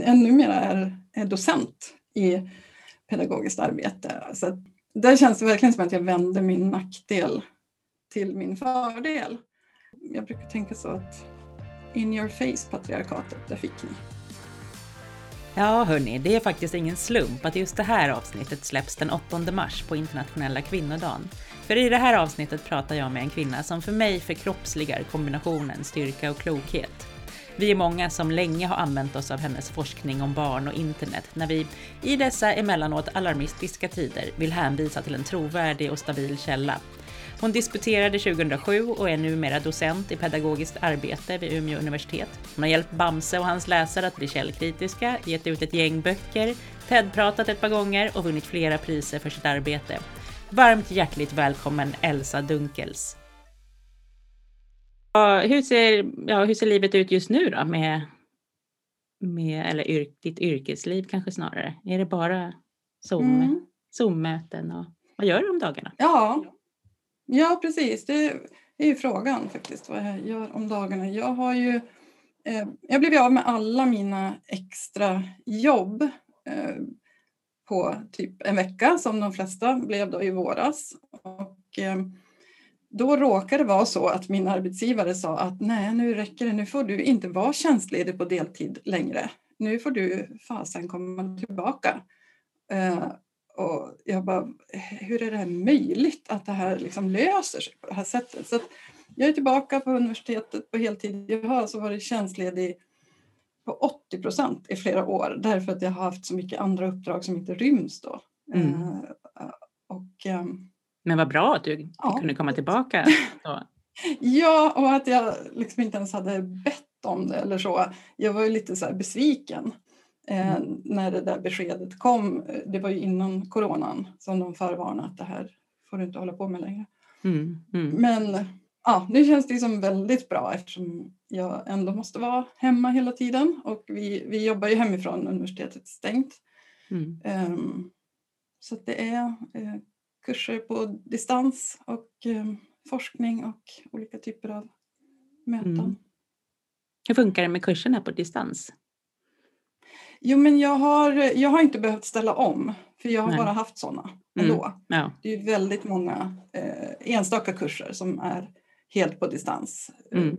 ännu mer är, är docent i pedagogiskt arbete. Så där känns det verkligen som att jag vänder min nackdel till min fördel. Jag brukar tänka så att in your face patriarkatet, där fick ni. Ja hörni, det är faktiskt ingen slump att just det här avsnittet släpps den 8 mars på internationella kvinnodagen. För i det här avsnittet pratar jag med en kvinna som för mig förkroppsligar kombinationen styrka och klokhet. Vi är många som länge har använt oss av hennes forskning om barn och internet när vi i dessa emellanåt alarmistiska tider vill hänvisa till en trovärdig och stabil källa. Hon disputerade 2007 och är numera docent i pedagogiskt arbete vid Umeå universitet. Hon har hjälpt Bamse och hans läsare att bli källkritiska, gett ut ett gäng böcker, TED-pratat ett par gånger och vunnit flera priser för sitt arbete. Varmt hjärtligt välkommen Elsa Dunkels. Hur, ser, ja, hur ser livet ut just nu då med, med eller yr, ditt yrkesliv kanske snarare? Är det bara Zoom, mm. Zoom-möten och vad gör du om dagarna? Ja, ja precis. Det är ju frågan faktiskt vad jag gör om dagarna. Jag har ju eh, jag blev av med alla mina extra jobb eh, på typ en vecka som de flesta blev då i våras. Och, eh, då råkade det vara så att min arbetsgivare sa att nej, nu räcker det, nu får du inte vara tjänstledig på deltid längre. Nu får du fasen komma tillbaka. Uh, och jag bara, hur är det här möjligt att det här liksom löser sig på det här sättet? Så jag är tillbaka på universitetet på heltid. Jag har alltså varit tjänstledig på 80 procent i flera år därför att jag har haft så mycket andra uppdrag som inte ryms då. Mm. Uh, och um, men vad bra att du ja. kunde komma tillbaka. Ja, och att jag liksom inte ens hade bett om det eller så. Jag var ju lite så besviken eh, mm. när det där beskedet kom. Det var ju innan coronan som de förvarnade att det här får du inte hålla på med längre. Mm. Mm. Men ja, nu känns det som väldigt bra eftersom jag ändå måste vara hemma hela tiden och vi, vi jobbar ju hemifrån, universitetet är stängt. Um, så det är eh, kurser på distans och eh, forskning och olika typer av möten. Mm. Hur funkar det med kurserna på distans? Jo, men jag har, jag har inte behövt ställa om, för jag har Nej. bara haft sådana ändå. Mm. Ja. Det är väldigt många eh, enstaka kurser som är helt på distans. Mm.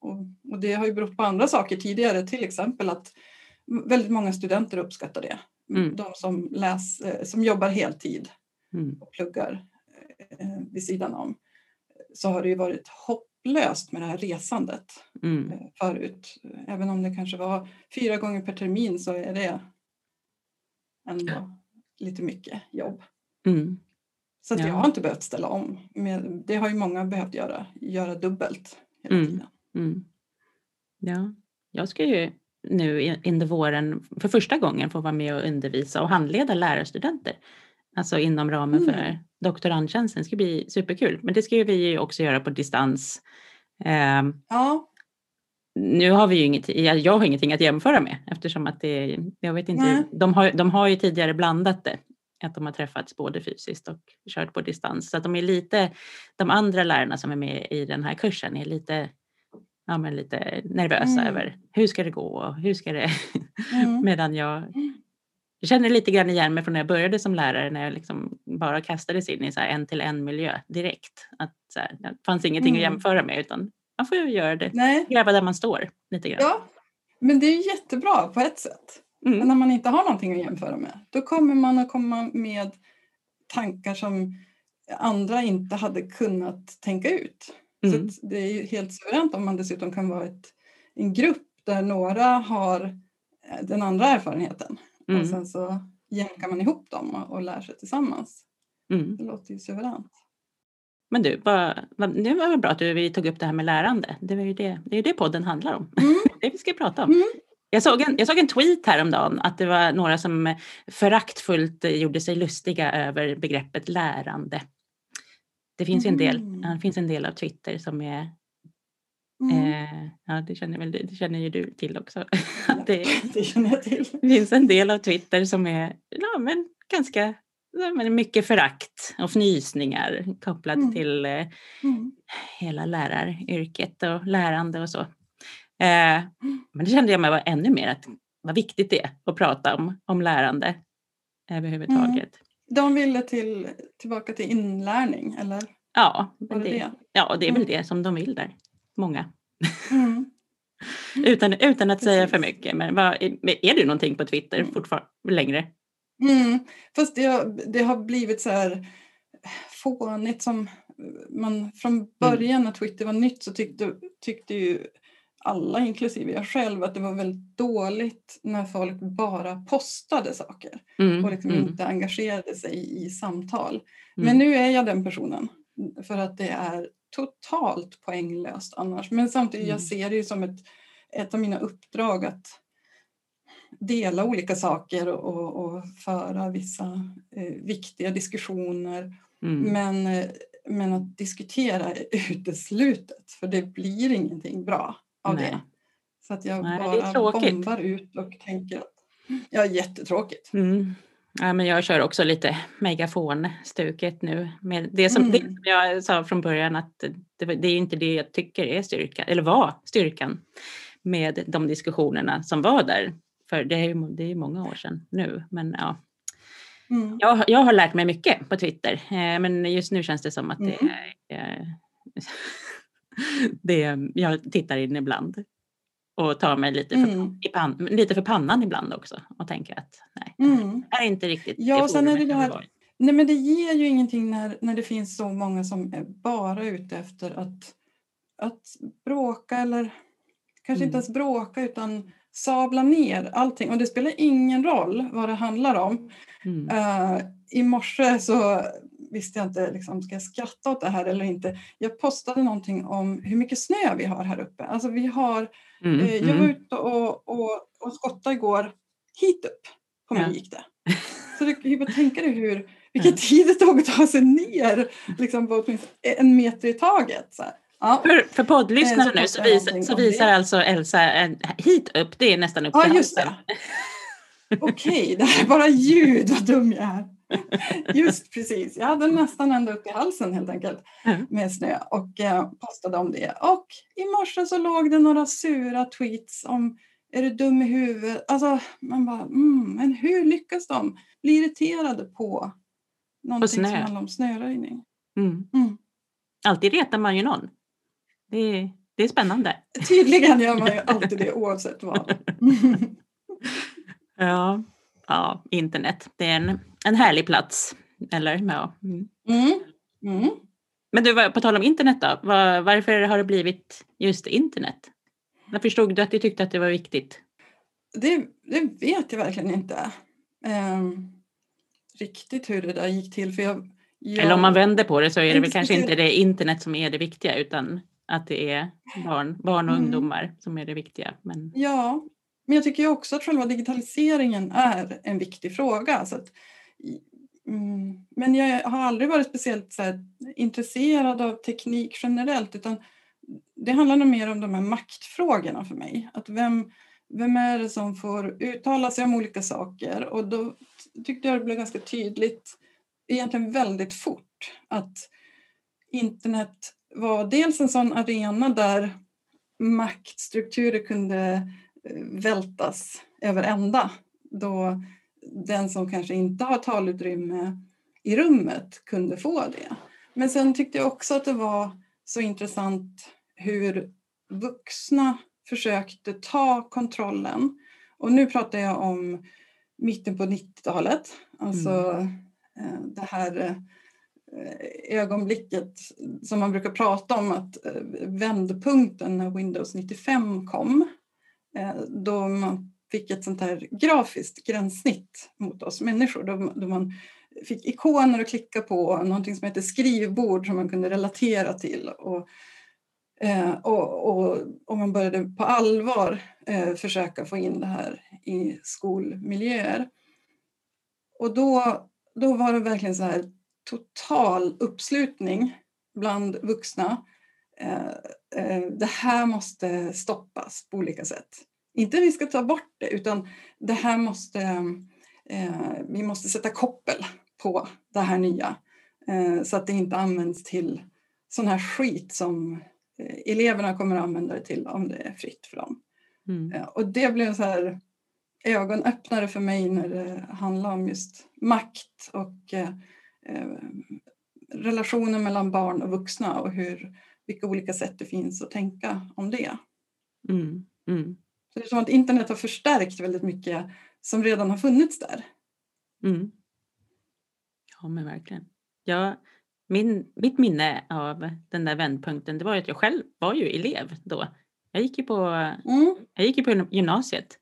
Och, och, det har ju berott på andra saker tidigare, till exempel att väldigt många studenter uppskattar det. Mm. De som, läs, eh, som jobbar heltid mm. och pluggar eh, vid sidan om så har det ju varit hopplöst med det här resandet mm. eh, förut. Även om det kanske var fyra gånger per termin så är det ändå ja. lite mycket jobb. Mm. Så att ja. jag har inte behövt ställa om. Men det har ju många behövt göra, göra dubbelt hela mm. tiden. Mm. Ja, jag ska ju nu under våren för första gången få vara med och undervisa och handleda lärarstudenter Alltså inom ramen mm. för doktorandtjänsten. Det ska bli superkul. Men det ska ju vi också göra på distans. Um, ja. Nu har vi ju inget, jag har ingenting att jämföra med eftersom att det, jag vet inte, de har, de har ju tidigare blandat det. Att de har träffats både fysiskt och kört på distans. Så att de är lite, de andra lärarna som är med i den här kursen är lite ja, men lite nervösa mm. över hur ska det gå och hur ska det... Mm. Medan jag mm. Jag känner lite grann igen mig från när jag började som lärare när jag liksom bara kastades in i så en till en miljö direkt. Att så här, det fanns ingenting mm. att jämföra med utan man får ju göra det, Nej. gräva där man står lite grann. Ja, men det är jättebra på ett sätt. Mm. Men när man inte har någonting att jämföra med då kommer man att komma med tankar som andra inte hade kunnat tänka ut. Mm. Så det är ju helt suveränt om man dessutom kan vara ett, en grupp där några har eh, den andra erfarenheten. Mm. Och sen så jämkar man ihop dem och, och lär sig tillsammans. Mm. Det låter ju suveränt. Men du, vad, nu var det bra att du, vi tog upp det här med lärande. Det, var ju det, det är ju det podden handlar om. Mm. det vi ska prata om. Mm. Jag såg, en, jag såg en tweet häromdagen att det var några som föraktfullt gjorde sig lustiga över begreppet lärande. Det finns, en del, mm. det finns en del av Twitter som är Mm. Eh, ja, det känner, väl, det känner ju du till också. Ja, det, det känner jag till. Det finns en del av Twitter som är ja, men ganska ja, men mycket förakt och fnysningar kopplat mm. till eh, mm. hela läraryrket och lärande och så. Eh, men det kände jag mig var ännu mer att vad viktigt det är att prata om, om lärande överhuvudtaget. Mm. De ville till, tillbaka till inlärning eller? Ja, det, det? ja det är väl mm. det som de vill där, många. Mm. utan, utan att säga för mycket, men vad, är du någonting på Twitter mm. fortfarande längre? Mm. Fast det har, det har blivit så här fånigt som man från början när Twitter var nytt så tyckte, tyckte ju alla, inklusive jag själv, att det var väldigt dåligt när folk bara postade saker mm, och liksom mm. inte engagerade sig i samtal. Mm. Men nu är jag den personen för att det är totalt poänglöst annars. Men samtidigt, jag mm. ser det ju som ett, ett av mina uppdrag att dela olika saker och, och, och föra vissa eh, viktiga diskussioner. Mm. Men, eh, men att diskutera är uteslutet för det blir ingenting bra av Nej. det. Så att jag Nej, bara bombar ut och tänker att ja, jättetråkigt. Mm. Ja, men jag kör också lite megafonstuket nu. Med det, som, mm. det som jag sa från början att det, det, är inte det jag tycker är styrkan, eller var styrkan med de diskussionerna som var där. För det är, det är många år sedan nu. Men ja, mm. jag, jag har lärt mig mycket på Twitter. Eh, men just nu känns det som att det mm. det, jag tittar in ibland och tar mig lite för, mm. pan, lite för pannan ibland också och tänker att nej, mm. det är inte riktigt Ja, och sen är det det här, nej men det ger ju ingenting när, när det finns så många som är bara ute efter att, att bråka eller kanske mm. inte ens bråka utan sabla ner allting och det spelar ingen roll vad det handlar om. Mm. Uh, I morse så visste jag inte, liksom, ska jag skratta åt det här eller inte? Jag postade någonting om hur mycket snö vi har här uppe. Alltså vi har, mm, eh, jag var mm. ute och, och, och skottade igår hit upp på mig ja. gick det. Så du kan tänka dig hur, vilken ja. tid det tog att ta sig ner liksom, på en meter i taget. Så Ja. För, för poddlyssnare eh, nu så, visar, så visar alltså Elsa en, hit upp, det är nästan upp till Ja, just det. Okej, okay, det här är bara ljud, vad dum jag är. Just precis, jag hade nästan ända upp i halsen helt enkelt mm. med snö och eh, postade om det. Och i morse så låg det några sura tweets om är du dum i huvudet? Alltså man bara, mm, men hur lyckas de bli irriterade på någonting snö. som handlar om snöröjning? Mm. Mm. Alltid retar man ju någon. Det är, det är spännande. Tydligen gör man ju alltid det oavsett vad. ja, ja, internet. Det är en en härlig plats. Eller ja. Mm. Mm. Mm. Men du, på tal om internet då, var, varför har det blivit just internet? När förstod du att du tyckte att det var viktigt? Det, det vet jag verkligen inte um, riktigt hur det där gick till. För jag, jag, Eller om man vänder på det så är det väl kanske inte det internet som är det viktiga utan att det är barn, barn och mm. ungdomar som är det viktiga. Men... Ja, men jag tycker också att själva digitaliseringen är en viktig fråga. Så att Mm. Men jag har aldrig varit speciellt så här, intresserad av teknik generellt utan det handlar nog mer om de här maktfrågorna för mig. Att vem, vem är det som får uttala sig om olika saker? Och då tyckte jag det blev ganska tydligt, egentligen väldigt fort, att internet var dels en sån arena där maktstrukturer kunde eh, vältas över ända. Då den som kanske inte har talutrymme i rummet kunde få det. Men sen tyckte jag också att det var så intressant hur vuxna försökte ta kontrollen. Och nu pratar jag om mitten på 90-talet, alltså mm. det här eh, ögonblicket som man brukar prata om att eh, vändpunkten när Windows 95 kom. Eh, då man fick ett sånt här grafiskt gränssnitt mot oss människor då, man fick ikoner att klicka på, någonting som hette skrivbord som man kunde relatera till. Och, eh, och, och, och, man började på allvar eh, försöka få in det här i skolmiljöer. Och då, då var det verkligen så här total uppslutning bland vuxna. Eh, det här måste stoppas på olika sätt. Inte vi ska ta bort det utan det här måste, eh, vi måste sätta koppel på det här nya eh, så att det inte används till sån här skit som eh, eleverna kommer att använda det till om det är fritt för dem. Mm. Eh, och det blev så här, ögonöppnare för mig när det handlar om just makt och eh, eh, relationen mellan barn och vuxna och hur, vilka olika sätt det finns att tänka om det. Mm. Mm. Så det är som att internet har förstärkt väldigt mycket som redan har funnits där. Mm. Ja, men verkligen. Ja, min, mitt minne av den där vändpunkten, det var att jag själv var ju elev då. Jag gick ju på, Mm. jag gick ju på gymnasiet.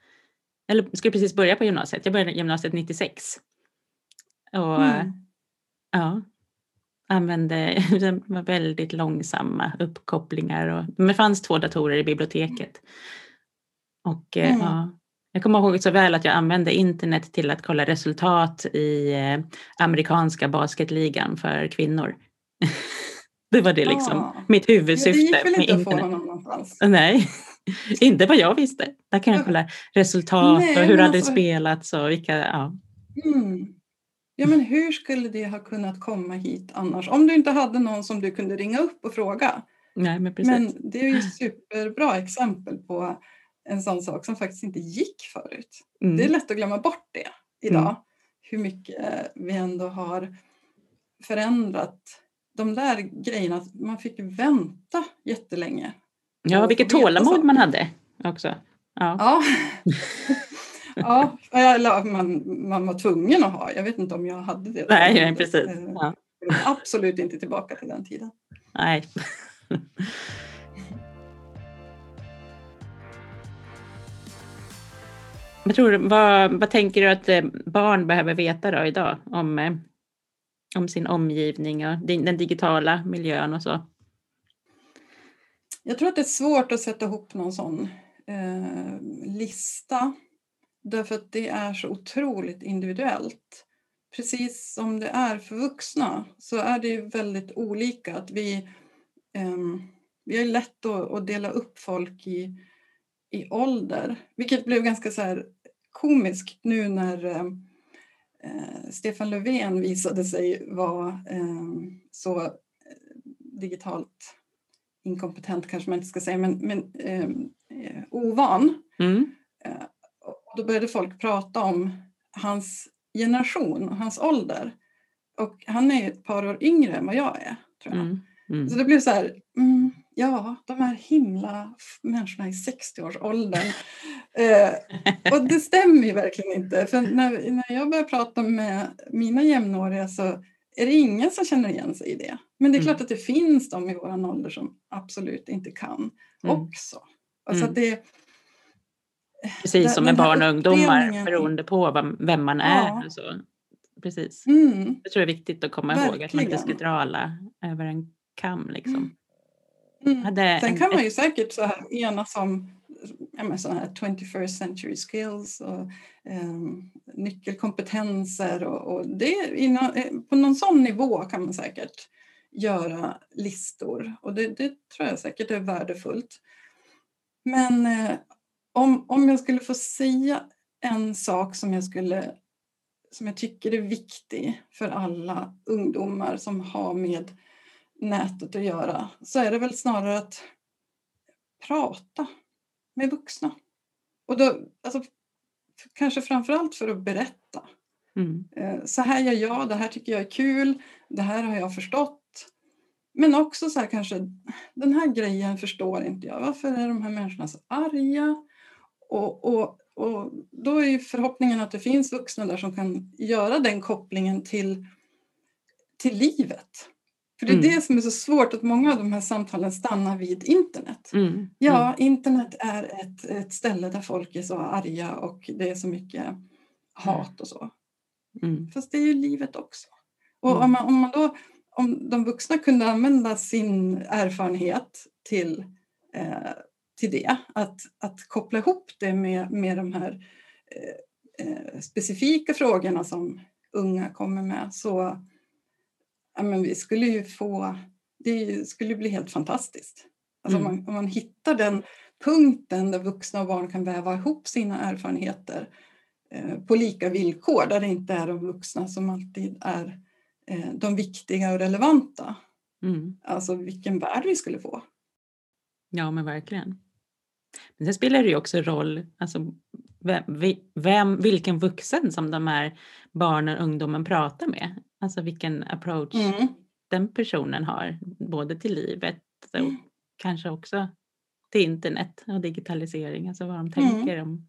Eller skulle precis börja på gymnasiet. Jag började gymnasiet 96. Och Mm. ja, använde väldigt långsamma uppkopplingar. Och, men det fanns två datorer i biblioteket. Och eh, Mm. ja, jag kommer ihåg så väl att jag använde internet till att kolla resultat i eh, amerikanska basketligan för kvinnor. det var det liksom, Ah. mitt Ja, huvudsyfte det gick väl med inte att få internet. någon annanstans? Nej, inte vad jag visste. Där kan jag kolla resultat Nej, och hur hade det alltså- spelats och vilka, ja. Mm. Ja, men hur skulle det ha kunnat komma hit annars? Om du inte hade någon som du kunde ringa upp och fråga. Nej, men precis. Men det är ju superbra exempel på en sån sak som faktiskt inte gick förut. Mm. Det är lätt att glömma bort det idag. Hur mycket vi ändå har förändrat de där grejerna. Man fick vänta jättelänge. ja, vilket tålamod man hade också. Ja. Ja. ja, eller man, man var tvungen att ha. Jag vet inte om jag hade det. Nej, precis. Eh, Ja. Absolut inte tillbaka till den tiden. Nej. Vad, tror, vad, vad tänker du att eh, barn behöver veta då idag om, eh, om sin omgivning och den digitala miljön och så? Jag tror att det är svårt att sätta ihop någon sån eh, lista. Därför att det är så otroligt individuellt. Precis som det är för vuxna så är det ju väldigt olika. Att vi, eh, vi har lätt att, att dela upp folk i, i ålder. Vilket blev ganska så här komiskt nu när eh, eh, Stefan Löfven visade sig vara eh, så eh, digitalt inkompetent kanske man inte ska säga, men, men eh, eh, ovan. Mm. Och då började folk prata om hans generation och hans ålder. Och han är ett par år yngre än vad jag är, tror jag. Mm. Mm. Så det blev så här, mm, ja, de här himla människorna i 60-årsåldern. eh, och det stämmer ju verkligen inte. För när, när jag börjar prata med mina jämnåriga så är det ingen som känner igen sig i det. Men det är Mm. klart att det finns de i våran ålder som absolut inte kan Mm. också. Alltså Mm. det, Precis som med barn och ungdomar beroende på vem man Ja. är. och Så. Precis. mm, Jag tror det är viktigt att komma ihåg att man inte ska Verkligen. dra alla över en kam. Liksom. Mm. Sen en- kan man ju säkert så här enas om ja, sådana här 21st century skills och ehm, nyckelkompetenser och, och det är i nå- eh, på någon sån nivå kan man säkert göra listor och det, det tror jag säkert är värdefullt. Men eh, om, om jag skulle få säga en sak som jag skulle som jag tycker är viktig för alla ungdomar som har med nätet att göra så är det väl snarare att prata med vuxna. Och då, alltså, kanske framförallt för att berätta. Mm. Eh, Så här gör jag, det här tycker jag är kul, det här har jag förstått. Men också så här kanske, den här grejen förstår inte jag. Varför är de här människorna så arga? Och, och, och då är förhoppningen att det finns vuxna där som kan göra den kopplingen till, till livet. För det är Mm. det som är så svårt, att många av de här samtalen stannar vid internet. Mm. Ja, internet är ett, ett ställe där folk är så arga och det är så mycket hat och så. Mm. Fast det är ju livet också. Och Mm. om, man, om, man då, om de vuxna kunde använda sin erfarenhet till, eh, till det, att, att koppla ihop det med, med de här eh, eh, specifika frågorna som unga kommer med, så ja, men vi skulle ju få, det skulle bli helt fantastiskt. Alltså Mm. om, man, om man hittar den punkten där vuxna och barn kan väva ihop sina erfarenheter eh, på lika villkor, där det inte är de vuxna som alltid är eh, de viktiga och relevanta. Mm. Alltså vilken värld vi skulle få. Ja, men verkligen. Men sen spelar det ju också roll, alltså vem, vem, vilken vuxen som de här barnen och ungdomen pratar med. Alltså vilken approach mm. den personen har, både till livet och mm. kanske också till internet och digitalisering, alltså vad de mm. tänker om.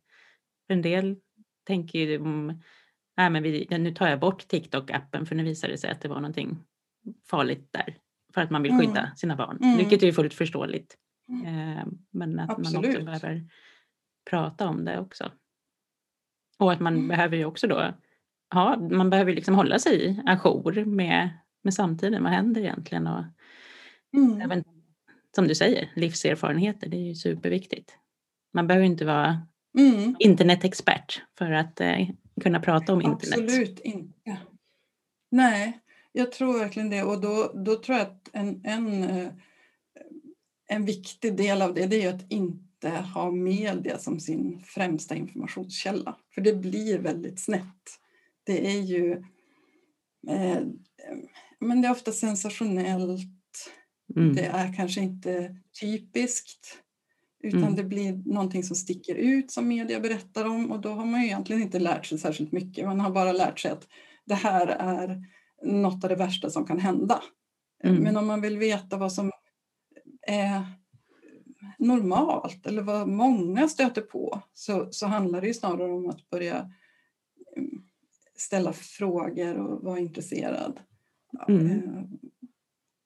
För en del tänker ju om, nej men vi, nu tar jag bort TikTok-appen för nu visar det sig att det var någonting farligt där för att man vill skydda mm. sina barn, mm. vilket är fullt förståeligt. Mm. Eh, men att Absolut. man också behöver prata om det också. Och att man mm. behöver ju också då ja, man behöver liksom hålla sig ajour med, med samtiden. Vad händer egentligen? Och mm. även, som du säger, livserfarenheter, det är ju superviktigt. Man behöver inte vara mm. internetexpert för att eh, kunna prata om internet. Absolut inte. Nej, jag tror verkligen det. Och då, då tror jag att en, en, eh, en viktig del av det, det är att inte ha media som sin främsta informationskälla. För det blir väldigt snett. Det är ju eh, men det är ofta sensationellt. Mm. Det är kanske inte typiskt. Utan mm. det blir någonting som sticker ut som media berättar om och då har man ju egentligen inte lärt sig särskilt mycket. Man har bara lärt sig att det här är något av det värsta som kan hända. Mm. Men om man vill veta vad som är normalt eller vad många stöter på så, så handlar det ju snarare om att börja mm, ställa frågor och vara intresserad. Mm. Eh,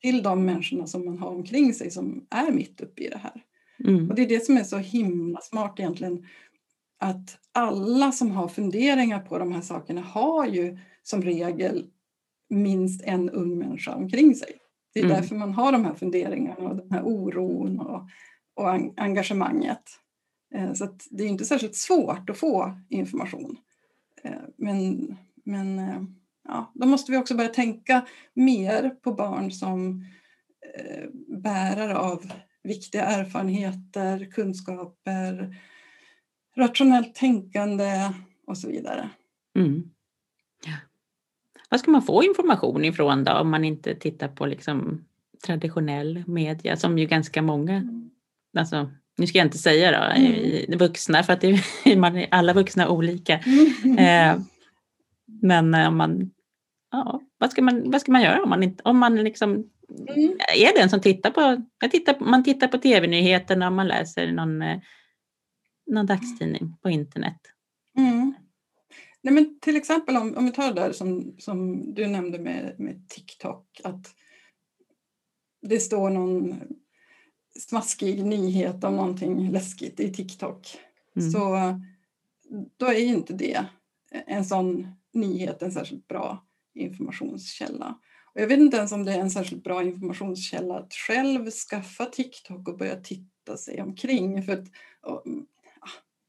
till de människorna som man har omkring sig som är mitt uppe i det här. Mm. Och det är det som är så himla smart egentligen. Att alla som har funderingar på de här sakerna har ju som regel minst en ung människa omkring sig. Det är mm. därför man har de här funderingarna och den här oron och, och engagemanget. Eh, så det är inte särskilt svårt att få information. Eh, men, men eh, ja, då måste vi också börja tänka mer på barn som bärare av viktiga erfarenheter, kunskaper, rationellt tänkande och så vidare. Mm. Vad ska man få information ifrån då om man inte tittar på liksom traditionell media som ju ganska många, mm. alltså nu ska jag inte säga då, mm. vuxna för att det man är alla vuxna olika. Mm. Eh, men om man, ja, vad ska man, vad ska man göra om man inte, om man liksom mm. är den som tittar på, jag tittar, man tittar på tv-nyheterna och man läser någon, eh, någon dagstidning på internet. Mm. Nej, men till exempel om, om vi tar det där som, som du nämnde med, med TikTok, att det står någon smaskig nyhet om någonting läskigt i TikTok. Mm. Så då är inte det en sån nyhet en särskilt bra informationskälla. Och jag vet inte ens om det är en särskilt bra informationskälla att själv skaffa TikTok och börja titta sig omkring. För att, och,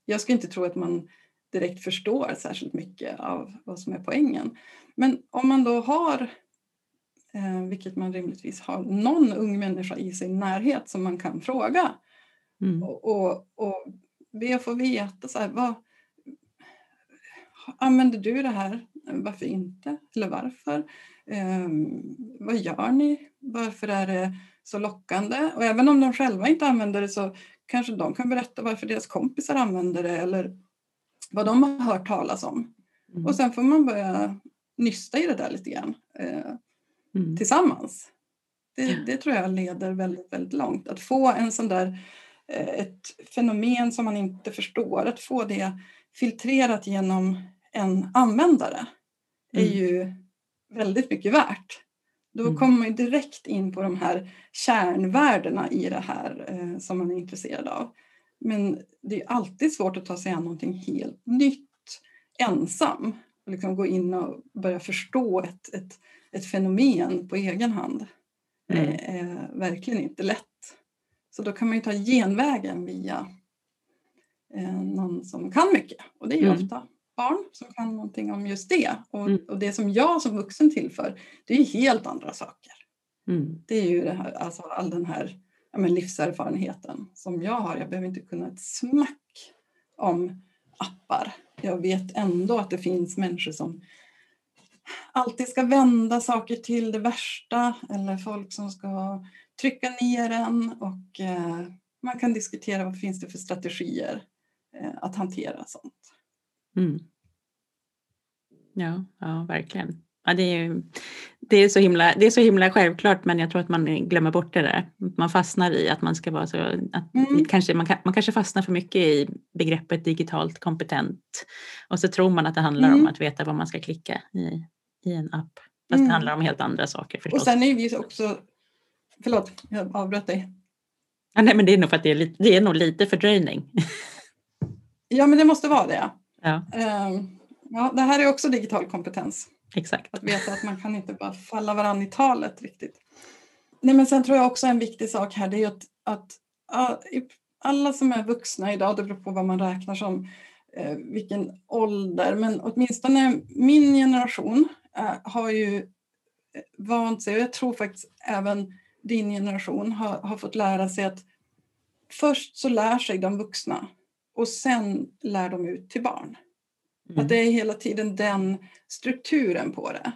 jag skulle inte tro att man direkt förstår särskilt mycket av vad som är poängen. Men om man då har, eh, vilket man rimligtvis har, någon ung människa i sin närhet som man kan fråga mm. och, och, och be få veta så här, vad, använder du det här? Varför inte? Eller varför? Eh, vad gör ni? Varför är det så lockande? Och även om de själva inte använder det så kanske de kan berätta varför deras kompisar använder det eller vad de har hört talas om. Mm. Och sen får man börja nysta i det där lite grann eh, mm. tillsammans. Det, det, tror jag leder väldigt, väldigt långt. Att få en sån där, eh, ett fenomen som man inte förstår, att få det filtrerat genom en användare är mm. ju väldigt mycket värt. Då mm. kommer man direkt in på de här kärnvärdena i det här eh, som man är intresserad av. Men det är alltid svårt att ta sig an någonting helt nytt ensam. Och liksom gå in och börja förstå ett, ett, ett fenomen på egen hand. Mm. Det är verkligen inte lätt. Så då kan man ju ta genvägen via eh, någon som kan mycket. Och det är ju mm. ofta barn som kan någonting om just det. Och, mm. och det som jag som vuxen tillför, det är helt andra saker. Mm. Det är ju det här, alltså all den här ja, men livserfarenheten som jag har. Jag behöver inte kunna ett smack om appar. Jag vet ändå att det finns människor som alltid ska vända saker till det värsta eller folk som ska trycka ner en och eh, man kan diskutera vad finns det för strategier eh, att hantera sånt. Mm. Ja, ja, verkligen. Ja, det, är, det, är så himla, det är så himla självklart men jag tror att man glömmer bort det där. Man fastnar i att man ska vara så... Att mm. kanske, man, man kanske fastnar för mycket i begreppet digitalt kompetent och så tror man att det handlar mm. om att veta vad man ska klicka i, i en app. Fast mm. det handlar om helt andra saker förstås. Och sen är vi också... Förlåt, jag avbröt dig. Ja, nej, men det är nog för att det är, lite, det är nog lite fördröjning. ja, men det måste vara det. Ja. Um, ja, det här är också digital kompetens. Exakt. Att veta att man kan inte bara falla varandra i talet riktigt. Nej, men sen tror jag också en viktig sak här det är att, att alla som är vuxna idag, det beror på vad man räknar som, eh, vilken ålder, men åtminstone min generation har ju eh, vant sig, och jag tror faktiskt även din generation har, har fått lära sig att först så lär sig de vuxna och sen lär de ut till barn. Mm. Att det är hela tiden den strukturen på det.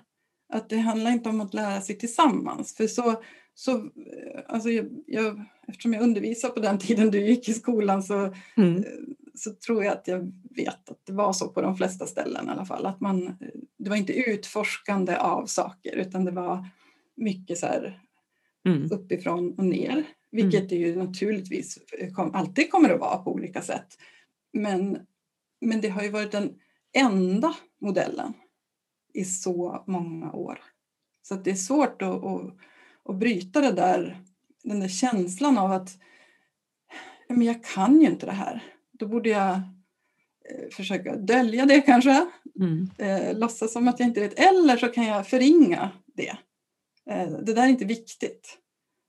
Att det handlar inte om att lära sig tillsammans. För så, så, alltså jag, jag, eftersom jag undervisade på den tiden du gick i skolan så, mm. Så tror jag att jag vet att det var så på de flesta ställen i alla fall. Att man, det var inte utforskande av saker utan det var mycket så här mm. uppifrån och ner. Vilket mm. det ju naturligtvis kom, alltid kommer att vara på olika sätt. Men, men det har ju varit den enda modellen i så många år. Så det är svårt att, att, att bryta det där, den där känslan av att men jag kan ju inte det här. Då borde jag eh, försöka dölja det kanske. Mm. Eh, låtsas som att jag inte vet. Eller så kan jag förringa det. Eh, det där är inte viktigt.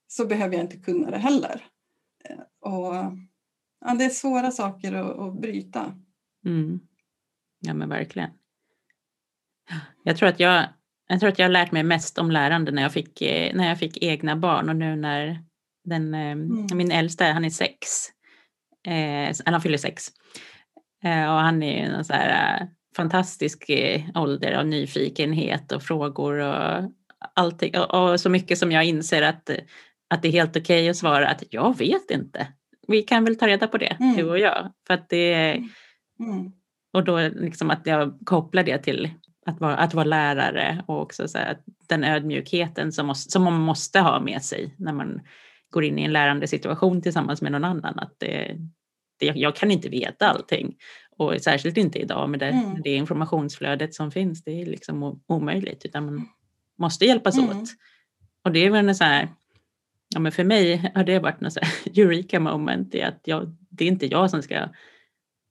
Så behöver jag inte kunna det heller. Eh, och, ja, det är svåra saker att, att bryta. Mm. Ja men verkligen. Jag tror att jag, jag tror att jag har lärt mig mest om lärande när jag fick, när jag fick egna barn och nu när den, mm. min äldsta, han är sex, eh, han fyller sex. Eh, och han är en så här eh, fantastisk ålder av nyfikenhet och frågor och allting. Och, och, så mycket som jag inser att, att det är helt okej okay att svara att jag vet inte. Vi kan väl ta reda på det, mm. du och jag. För att det, mm. mm. Och då liksom att jag kopplar det till att vara, att vara lärare och också så här, den ödmjukheten som, måste, som man måste ha med sig när man går in i en lärande situation tillsammans med någon annan. Att det, det, jag kan inte veta allting och särskilt inte idag med det, mm. det informationsflödet som finns. Det är liksom omöjligt utan man måste hjälpas mm. åt. Och det är väl en så här, ja men för mig har det varit något så här eureka moment i att jag, det är inte jag som ska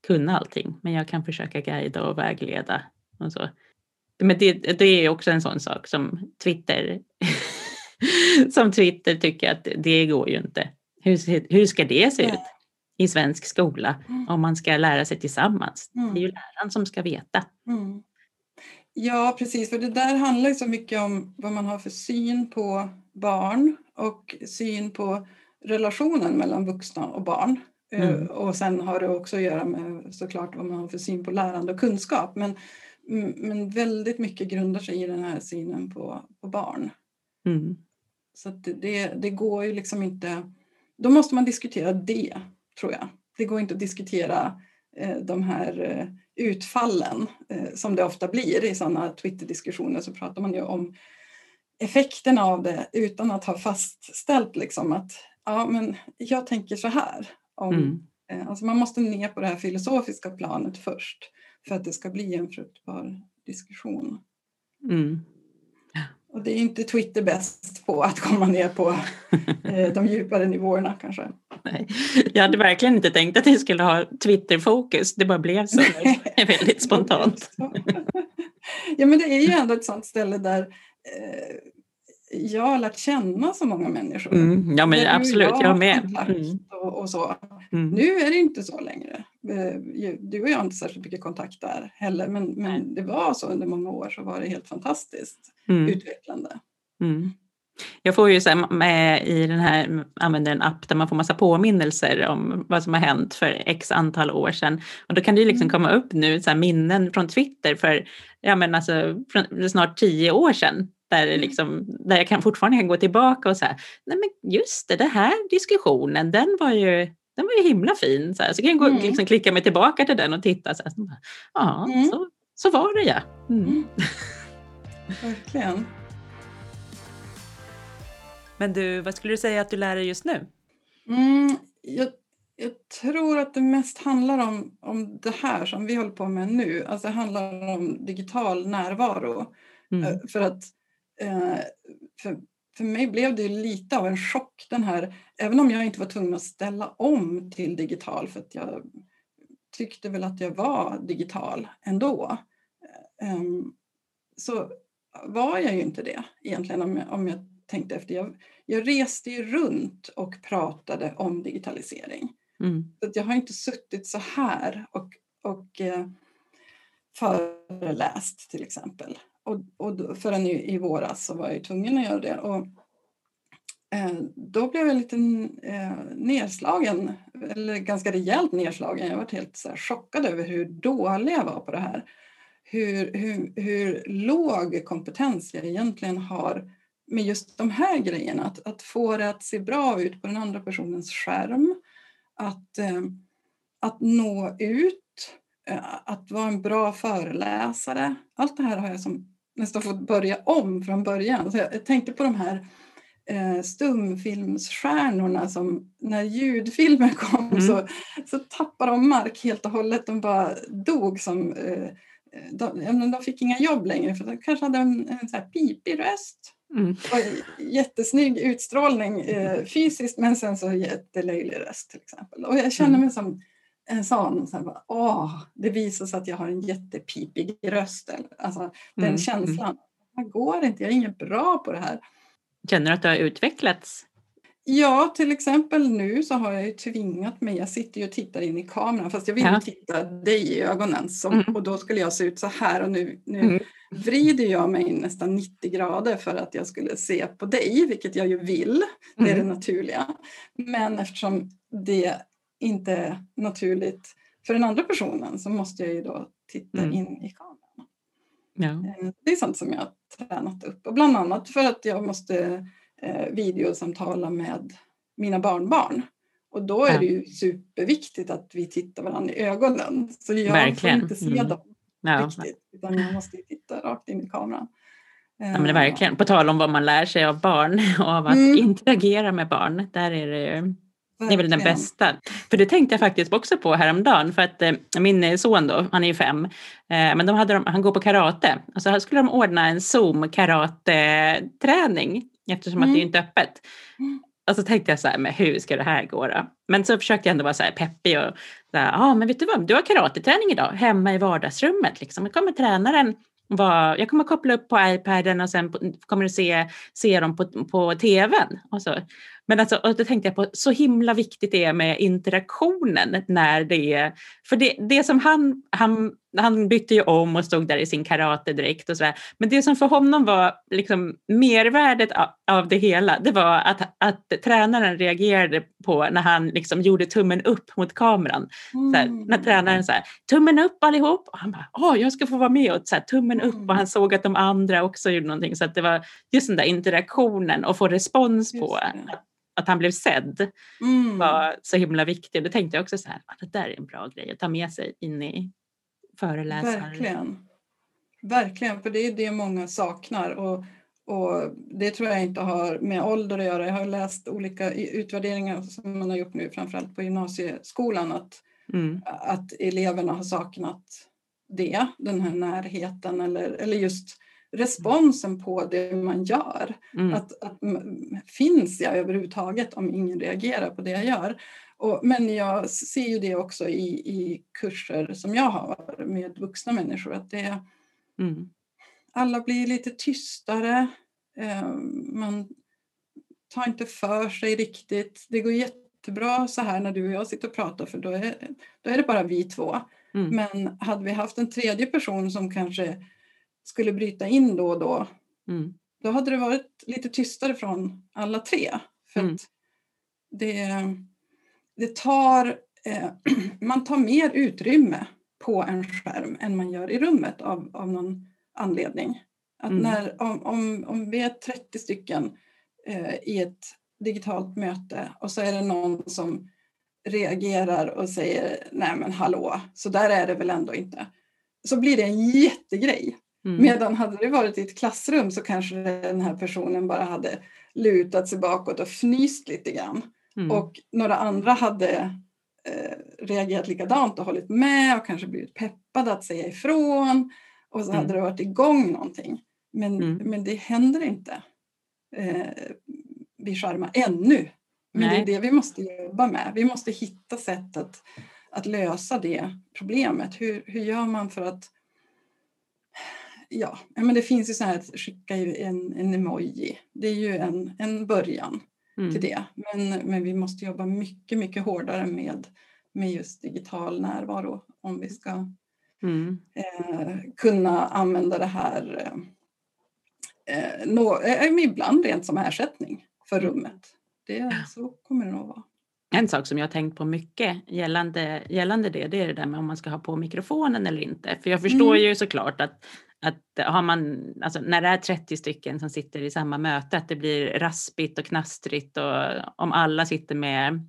kunna allting, men jag kan försöka guida och vägleda. Och så. Men det, det är också en sån sak som Twitter, som Twitter tycker att det går ju inte. Hur, hur ska det se ut i svensk skola mm. om man ska lära sig tillsammans? Mm. Det är ju läraren som ska veta. Mm. Ja, precis, för det där handlar ju så mycket om vad man har för syn på barn och syn på relationen mellan vuxna och barn. Eh, mm. Och sen har det också att göra med såklart vad man har för syn på lärande och kunskap. Men, mm, men väldigt mycket grundar sig i den här synen på, på barn. Mm. Så det, det går ju liksom inte... Då måste man diskutera det, tror jag. Det går inte att diskutera eh, de här eh, utfallen eh, som det ofta blir i sådana Twitter-diskussioner. Så pratar man ju om effekterna av det utan att ha fastställt liksom att ja, men jag tänker så här. Om, mm. Eh, alltså man måste ner på det här filosofiska planet först för att det ska bli en fruktbar diskussion. Mm. Och det är inte Twitter bäst på att komma ner på eh, de djupare nivåerna kanske. Nej, jag hade verkligen inte tänkt att det skulle ha Twitter-fokus, det bara blev så väldigt spontant. ja men det är ju ändå ett sånt ställe där eh, jag har lärt känna så många människor. Mm, ja, men absolut, jag, jag med. Mm. Och, och, så. Mm. Nu är det inte så längre. Eh, du och jag har inte särskilt mycket kontakt där heller, men, men det var så under många år så var det helt fantastiskt mm. utvecklande. Mm. Jag får ju så här, med i den här, använder en app där man får massa påminnelser om vad som har hänt för x antal år sedan. Och då kan det ju liksom mm. komma upp nu så minnen från Twitter för ja, men alltså, snart tio år sedan där, mm. liksom, där jag kan fortfarande kan gå tillbaka och säga, nej men just det, den här diskussionen, den var ju den var ju himla fin. Så, här. så kan jag gå, mm. liksom, klicka mig tillbaka till den och titta. Så här, så ja, mm. så, så var det ja. Mm. mm. Verkligen. Men du, vad skulle du säga att du lär dig just nu? Mm, jag, jag, tror att det mest handlar om, om det här som vi håller på med nu. Alltså det handlar om digital närvaro. Mm. Eh, för att eh, för, för mig blev det lite av en chock den här, även om jag inte var tvungen att ställa om till digital för att jag tyckte väl att jag var digital ändå. Um, så var jag ju inte det egentligen om jag, om jag tänkte efter. Jag, jag reste ju runt och pratade om digitalisering. Mm. Så jag har inte suttit så här och, och eh, föreläst till exempel. Och, och förrän i, i våras så var jag tvungen att göra det. Och, eh, då blev jag lite eh, nedslagen, eller ganska rejält nedslagen. Jag var helt så här, chockad över hur dålig jag var på det här. Hur, hur, hur låg kompetens jag egentligen har med just de här grejerna. Att, att få det att se bra ut på den andra personens skärm. Att, eh, att nå ut, eh, att vara en bra föreläsare. Allt det här har jag som nästan fått börja om från början. Så jag tänkte på de här eh, stumfilmsstjärnorna som när ljudfilmen kom mm. så, så tappade de mark helt och hållet. De bara dog som eh, de, de fick inga jobb längre för de kanske hade en, en så här pipig röst. Mm. jättesnygg utstrålning eh, fysiskt men sen så jättelöjlig röst till exempel. Och jag känner mm. mig som en sån, så här, bara, åh, det visar sig att jag har en jättepipig röst. Alltså den mm. känslan. Det går inte, jag är inget bra på det här. Känner du att du har utvecklats? Ja, till exempel nu så har jag ju tvingat mig, jag sitter ju och tittar in i kameran fast jag vill ja. titta dig i ögonen som, mm. och då skulle jag se ut så här och nu, nu mm. vrider jag mig nästan 90 grader för att jag skulle se på dig, vilket jag ju vill, det är mm. det naturliga. Men eftersom det inte är naturligt för den andra personen så måste jag ju då titta mm. in i kameran. Ja. Eh, det är sånt som jag har tränat upp och bland annat för att jag måste eh, videosamtala med mina barnbarn. Och då är det ju superviktigt att vi tittar varandra i ögonen. Så jag Verkligen. får inte se mm. dem ja. riktigt utan jag måste titta rakt in i kameran. Ja, men verkligen, på tal om vad man lär sig av barn och av att mm. interagera med barn. Där är det det är väl den bästa. För det tänkte jag faktiskt också på häromdagen. För att eh, min son då, han är ju fem, eh, men de hade, han går på karate. Och så skulle de ordna en Zoom karate-träning eftersom mm. att det är mm. inte öppet. Mm. Och så tänkte jag så här, men hur ska det här gå då? Men så försökte jag ändå vara så här peppig och ja ah, men vet du vad, du har karateträning idag hemma i vardagsrummet liksom. Jag kommer tränaren var, jag kommer koppla upp på iPaden och sen kommer du se, se dem på, på tvn. Och så. Men alltså, och då tänkte jag på så himla viktigt det är med interaktionen när det är, för det, det som han, han, han bytte ju om och stod där i sin karatedräkt och sådär, men det som för honom var liksom mervärdet av, det hela, det var att, att tränaren reagerade på när han liksom gjorde tummen upp mot kameran. Mm. Här, när tränaren sa tummen upp allihop och han bara, åh jag ska få vara med och så här, tummen upp och han mm. såg att de andra också gjorde någonting så att det var just den där interaktionen och få respons på att han blev sedd mm. var så himla viktig. Då tänkte jag också så här, att det där är en bra grej att ta med sig in i föreläsare. Verkligen. Verkligen, för det är det många saknar. Och, och det tror jag inte har med ålder att göra. Jag har läst olika utvärderingar som man har gjort nu, framförallt på gymnasieskolan, att, mm. att eleverna har saknat det, den här närheten eller, eller just responsen på det man gör. Mm. Att, att, finns jag överhuvudtaget om ingen reagerar på det jag gör? Och, men jag ser ju det också i, i kurser som jag har med vuxna människor. Att det, mm. Alla blir lite tystare. Eh, man tar inte för sig riktigt. Det går jättebra så här när du och jag sitter och pratar för då är, då är det bara vi två. Mm. Men hade vi haft en tredje person som kanske skulle bryta in då och då, mm. då hade det varit lite tystare från alla tre. För mm. det, det tar, eh, man tar mer utrymme på en skärm än man gör i rummet av, av någon anledning. Att mm. när, om, om, om vi är 30 stycken eh, i ett digitalt möte och så är det någon som reagerar och säger nej men hallå, så där är det väl ändå inte. Så blir det en jättegrej. Mm. Medan hade det varit i ett klassrum så kanske den här personen bara hade lutat sig bakåt och fnyst lite grann. Mm. Och några andra hade eh, reagerat likadant och hållit med och kanske blivit peppade att säga ifrån. Och så mm. hade det varit igång någonting. Men, mm. men det händer inte eh, vid Sharma ännu. Men Nej. det är det vi måste jobba med. Vi måste hitta sätt att, att lösa det problemet. Hur, hur gör man för att ja, men det finns ju så här att skicka en, en emoji. Det är ju en, en början mm. till det. Men, men vi måste jobba mycket, mycket hårdare med, med just digital närvaro om vi ska mm. eh, kunna använda det här eh, nå, eh, ibland rent som ersättning för mm. rummet. Det, så kommer det nog vara. En sak som jag har tänkt på mycket gällande, gällande det, det är det där med om man ska ha på mikrofonen eller inte. För jag förstår mm. ju såklart att att har man, alltså när det är 30 stycken som sitter i samma möte, att det blir raspigt och knastrigt och om alla sitter med,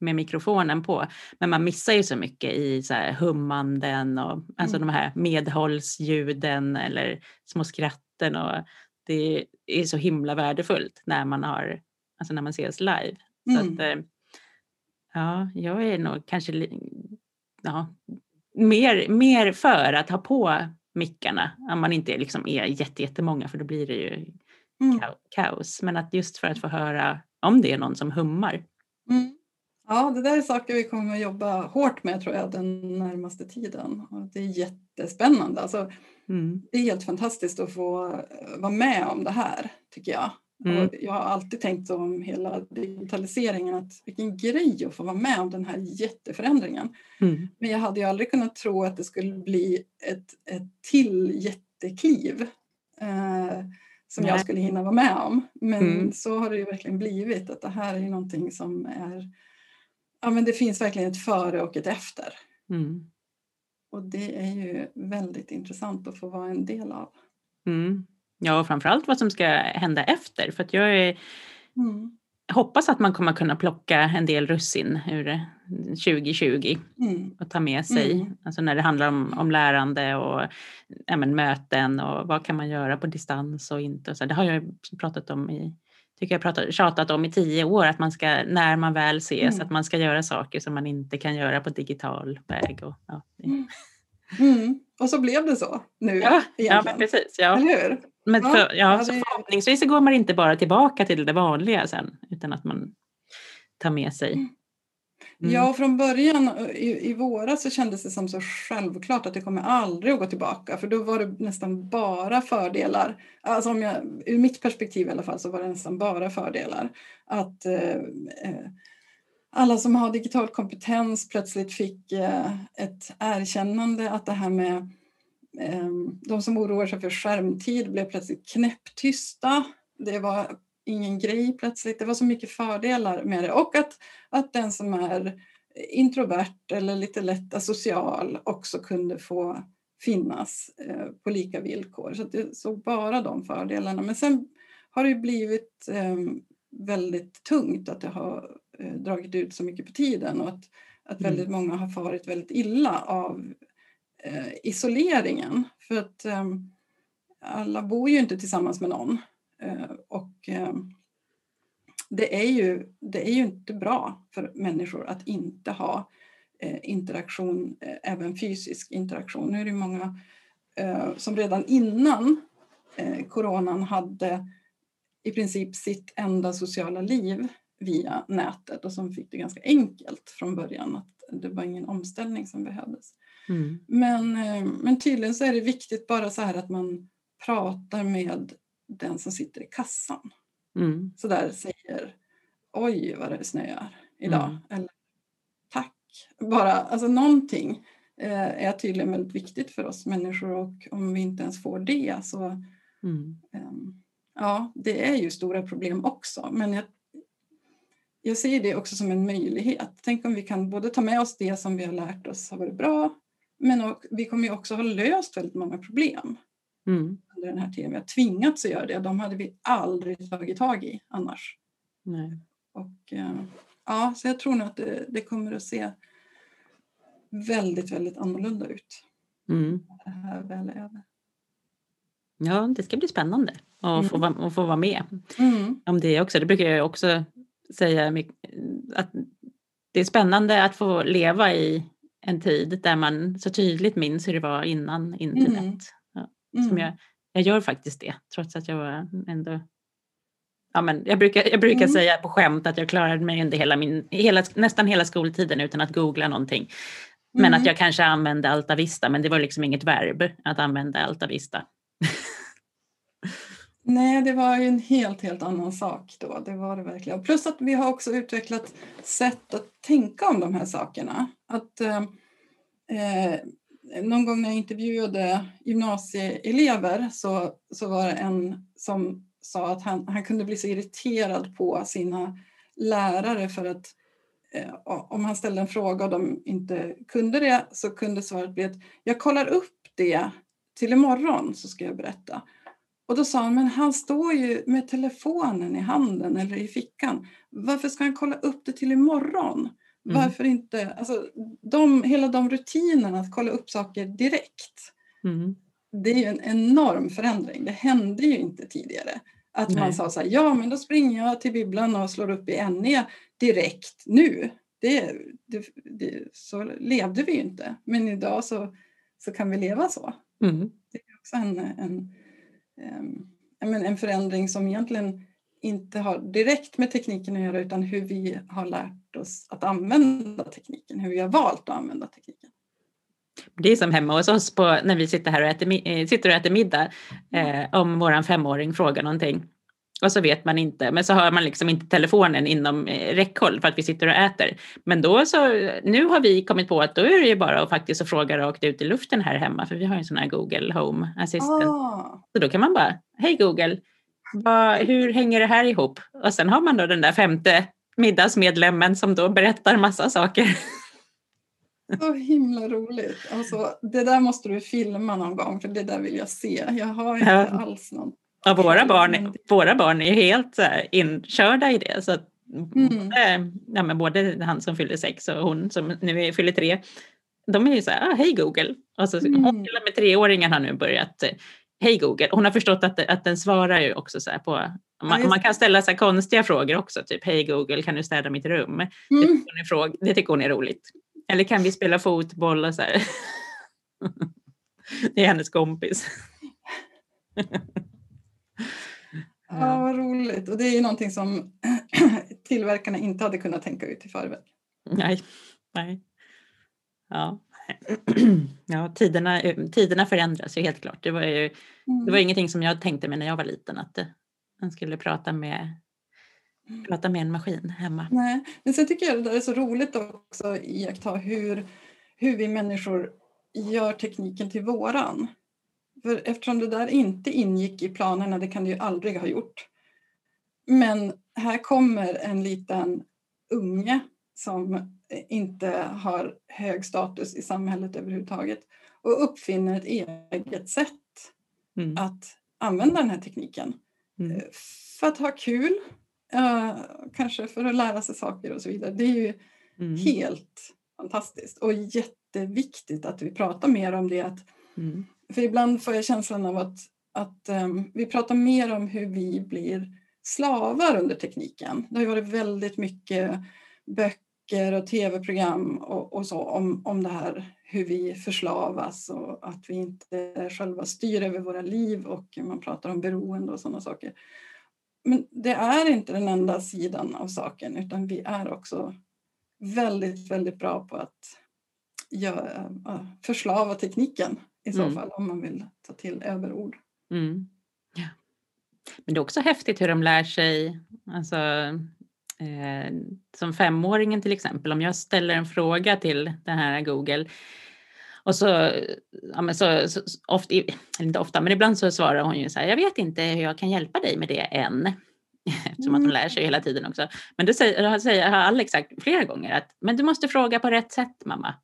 med mikrofonen på. Men man missar ju så mycket i så hummanden och alltså mm. de här medhållsljuden eller små skratten och det är så himla värdefullt när man har, alltså när man ses live. Mm. Så att, eh, ja, jag är nog kanske ja, mer, mer för att ha på mickarna. Om man inte liksom är jättemånga för då blir det ju mm. kaos. Men att just för att få höra om det är någon som hummar. Mm. Ja, det där är saker vi kommer att jobba hårt med tror jag den närmaste tiden. Och det är jättespännande. Alltså, mm. Det är helt fantastiskt att få eh, vara med om det här tycker jag. Mm. jag har alltid tänkt om hela digitaliseringen att vilken grej att få vara med om den här jätteförändringen. Mm. Men jag hade ju aldrig kunnat tro att det skulle bli ett, ett till jättekliv eh, som Nej. jag skulle hinna vara med om. Men mm. så har det ju verkligen blivit att det här är ju någonting som är Ja men det finns verkligen ett före och ett efter. Mm. Och det är ju väldigt intressant att få vara en del av. Ja, och framförallt vad som ska hända efter. För att jag är, mm. hoppas att man kommer kunna plocka en del russin ur 2020 mm. och ta med sig. Mm. Alltså när det handlar om, om lärande och ja, men, möten och vad kan man göra på distans och inte. Och så. Det har jag pratat om i tycker jag pratat, tjatat om i tio år, att man ska, när man väl ses, mm. att man ska göra saker som man inte kan göra på digital väg. Och, ja, mm. Mm. och så blev det så nu. Ja, ja precis. Ja. Eller hur? Men för, ja, ja, så förhoppningsvis så går man inte bara tillbaka till det vanliga sen utan att man tar med sig. Mm. Mm. Ja, från början i, i våras så kändes det som så självklart att det kommer aldrig att gå tillbaka för då var det nästan bara fördelar. Alltså om jag, ur mitt perspektiv i alla fall så var det nästan bara fördelar. Att eh, eh alla som har digital kompetens plötsligt fick eh, ett erkännande att det här med ehm, de som oroar sig för skärmtid blev plötsligt knäpptysta. Det var ingen grej plötsligt. Det var så mycket fördelar med det. Och att, att den som är introvert eller lite lätt asocial också kunde få finnas eh, på lika villkor. Så det såg bara de fördelarna. Men sen har det blivit ehm, väldigt tungt att det har dragit ut så mycket på tiden och att, att väldigt mm. många har farit väldigt illa av eh, isoleringen. För att eh, alla bor ju inte tillsammans med någon. Eh, och eh, det, är ju, det är ju inte bra för människor att inte ha eh, interaktion, eh, även fysisk interaktion. Nu är det många som redan innan coronan hade i princip sitt enda sociala liv via nätet och som fick det ganska enkelt från början. att Det var ingen omställning som behövdes. Mm. Men, eh, men tydligen så är det viktigt bara så här att man pratar med den som sitter i kassan. Mm. Så där säger oj vad det snöar idag. Mm. Eller tack. Bara alltså någonting eh, är tydligen väldigt viktigt för oss människor och om vi inte ens får det så eh, ja, det är ju stora problem också. Men jag, jag ser det också som en möjlighet. Tänk om vi kan både ta med oss det som vi har lärt oss har varit bra men vi kommer ju också ha löst väldigt många problem mm. under den här tiden. Vi har tvingats att göra det. De hade vi aldrig tagit tag i annars. Nej. Och, eh, ja, så jag tror nog att det, det kommer att se väldigt, väldigt annorlunda ut. Mm. Det här väl är över. Ja, det ska bli spännande att, Mm. få, att få vara med Mm. om det också. Det brukar jag också säga att det är spännande att få leva i en tid där man så tydligt minns hur det var innan internet. Mm. Som Mm. jag, jag gör faktiskt det, trots att jag ändå... Ja, men jag brukar, jag brukar Mm. säga på skämt att jag klarade mig under hela min, hela, nästan hela skoltiden utan att googla någonting. Men Mm. att jag kanske använde Alta Vista, men det var liksom inget verb att använda Alta Vista. Nej, det var ju en helt, helt annan sak då. Det var det verkligen. Och Plus att vi har också utvecklat sätt att tänka om de här sakerna. Att, eh, eh, någon gång när jag intervjuade gymnasieelever så, så var det en som sa att han, han kunde bli så irriterad på sina lärare för att eh, om han ställde en fråga och de inte kunde det så kunde svaret bli att jag kollar upp det till imorgon så ska jag berätta. Och då sa han, men han står ju med telefonen i handen eller i fickan. Varför ska han kolla upp det till imorgon? Mm. Varför inte? Alltså, de, hela de rutinerna att kolla upp saker direkt. Mm. Det är ju en enorm förändring. Det hände ju inte tidigare. Att Nej. man sa så här, ja men då springer jag till bibblan och slår upp i NE direkt nu. Det, det, det, så levde vi ju inte. Men idag så, så kan vi leva så Mm. också en, en, en förändring som egentligen inte har direkt med tekniken att göra utan hur vi har lärt oss att använda tekniken, hur vi har valt att använda tekniken. Det är som hemma hos oss på, när vi sitter här och äter, eh, sitter och äter middag. Eh, om våran femåring frågar någonting. Och så vet man inte, men så har man liksom inte telefonen inom eh, räckhåll för att vi sitter och äter. Men då så, nu har vi kommit på att då är det ju bara att faktiskt fråga rakt ut i luften här hemma, för vi har ju en sån här Google Home Assistant. Ah, Så då kan man bara, hej Google, vad, hur hänger det här ihop? Och sen har man då den där femte middagsmedlemmen som då berättar massa saker. så himla roligt. Alltså, det där måste du filma någon gång för det där vill jag se. Jag har inte Ja. alls någon. Och våra barn, våra barn är helt så här inkörda i det. Så Mm. både, ja, men både han som fyller sex och hon som nu är, fyller tre, de är ju så här, ah, hej Google. Och så, Mm. hon till och med treåringen har nu börjat, eh, hej Google. Hon har förstått att, att den svarar ju också så på, man, just man det. kan ställa så konstiga frågor också, typ hej Google, kan du städa mitt rum? Det, Mm. tycker hon är fråg, det tycker hon är roligt. Eller kan vi spela fotboll och så här. Det är hennes kompis. Ja, vad roligt. Och det är ju någonting som tillverkarna inte hade kunnat tänka ut i förväg. Nej, nej. Ja, ja tiderna, tiderna förändras ju helt klart. Det var ju Mm. det var ingenting som jag tänkte mig när jag var liten, att man skulle prata med, prata med en maskin hemma. Nej, men sen tycker jag det är så roligt också att iaktta hur, hur vi människor gör tekniken till våran. För eftersom det där inte ingick i planerna, det kan det ju aldrig ha gjort. Men här kommer en liten unge som inte har hög status i samhället överhuvudtaget och uppfinner ett eget sätt Mm. att använda den här tekniken. Mm. För att ha kul, eh, kanske för att lära sig saker och så vidare. Det är ju Mm. helt fantastiskt och jätteviktigt att vi pratar mer om det. Att, Mm för ibland får jag känslan av att, att um, vi pratar mer om hur vi blir slavar under tekniken. Det har ju varit väldigt mycket böcker och tv-program och, och så om, om det här hur vi förslavas och att vi inte själva styr över våra liv och man pratar om beroende och sådana saker. Men det är inte den enda sidan av saken utan vi är också väldigt, väldigt bra på att göra, eh, förslava tekniken i så Mm. fall om man vill ta till överord. Mm. Ja. Men det är också häftigt hur de lär sig, alltså, eh, som femåringen till exempel, om jag ställer en fråga till den här Google och så, ja, så, så ofta, inte ofta, men ibland så svarar hon ju så här, jag vet inte hur jag kan hjälpa dig med det än. Eftersom att hon lär sig hela tiden också. Men då säger, säger har Alex sagt flera gånger att men du måste fråga på rätt sätt mamma.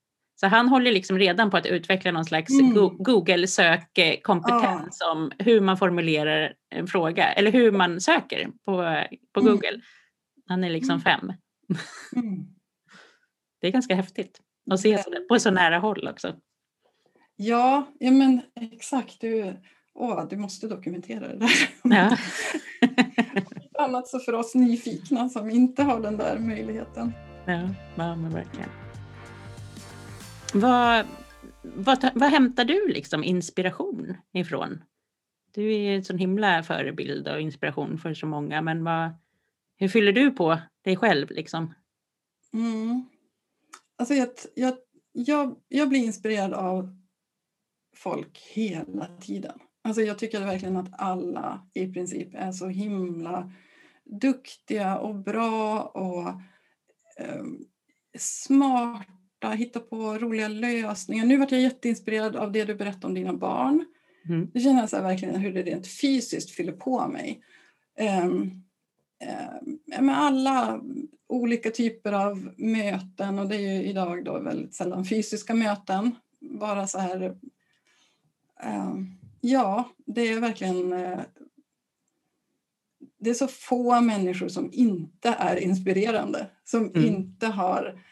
Så han håller liksom redan på att utveckla någon slags Mm. Go- Google-sökkompetens om hur man formulerar en fråga eller hur man söker på, på Mm. Google. Han är liksom Mm. fem. Mm. Det är ganska häftigt att se på så nära håll också. Ja, ja men exakt. Du, åh, du måste dokumentera det där. Ja. Annat så för oss nyfikna som inte har den där möjligheten. Ja, ja men verkligen. Vad, vad, vad hämtar du liksom inspiration ifrån? Du är en sån himla förebild och inspiration för så många, men vad, hur fyller du på dig själv? Liksom? Mm. Alltså jag, jag, jag, jag blir inspirerad av folk hela tiden. Alltså jag tycker verkligen att alla i princip är så himla duktiga och bra och eh, smarta, hittar på roliga lösningar. Nu vart jag jätteinspirerad av det du berättade om dina barn. Mm. Det känner jag så verkligen hur det rent fysiskt fyller på mig. Um, uh, med alla olika typer av möten och det är ju idag då väldigt sällan fysiska möten. Bara så här... Uh, ja, det är verkligen... Uh, det är så få människor som inte är inspirerande, som mm. inte har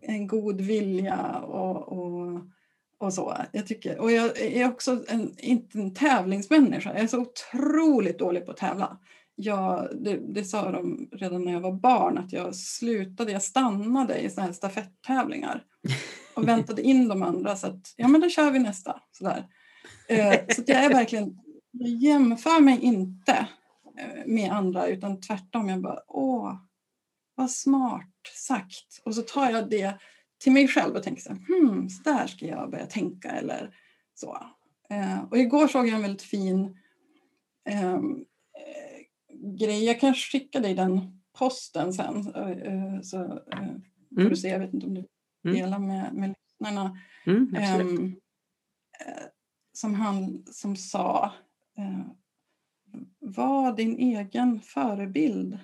en god vilja och, och och så. Jag, tycker, och jag är också en, inte en tävlingsmänniska. Jag är så otroligt dålig på att tävla. Jag, det, det sa de redan när jag var barn att jag slutade, jag stannade i såna här stafetttävlingar och väntade in de andra så att ja men då kör vi nästa. Sådär. Eh, så jag är verkligen, jag jämför mig inte eh, med andra utan tvärtom. Jag bara åh, vad smart sagt. Och så tar jag det till mig själv och tänker så här, hmm, så där ska jag börja tänka eller så. Eh, och igår såg jag en väldigt fin ehm, eh, grej. Jag kan skicka dig den posten sen eh, så eh, får mm. du se. Jag vet inte om du mm. delar med, med lyssnarna. Mm, ehm, eh, som han som sa eh, var din egen förebild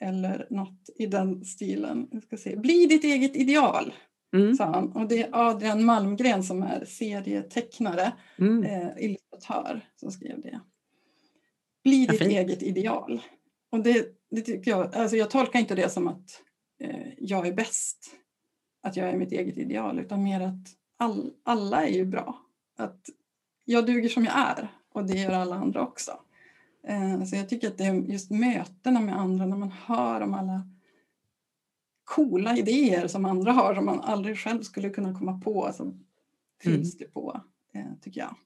eller något i den stilen. Jag ska se. Bli ditt eget ideal, mm. sa han. Och det är Adrian Malmgren som är serietecknare, mm. eh, illustratör, som skrev det. Bli ditt eget ideal. Och det, det tycker jag, alltså jag tolkar inte det som att eh, jag är bäst, att jag är mitt eget ideal, utan mer att all, alla är ju bra. Att jag duger som jag är och det gör alla andra också. Eh, så jag tycker att det är just mötena med andra, när man hör om alla coola idéer som andra har som man aldrig själv skulle kunna komma på, så fylls mm. det på, eh, tycker jag.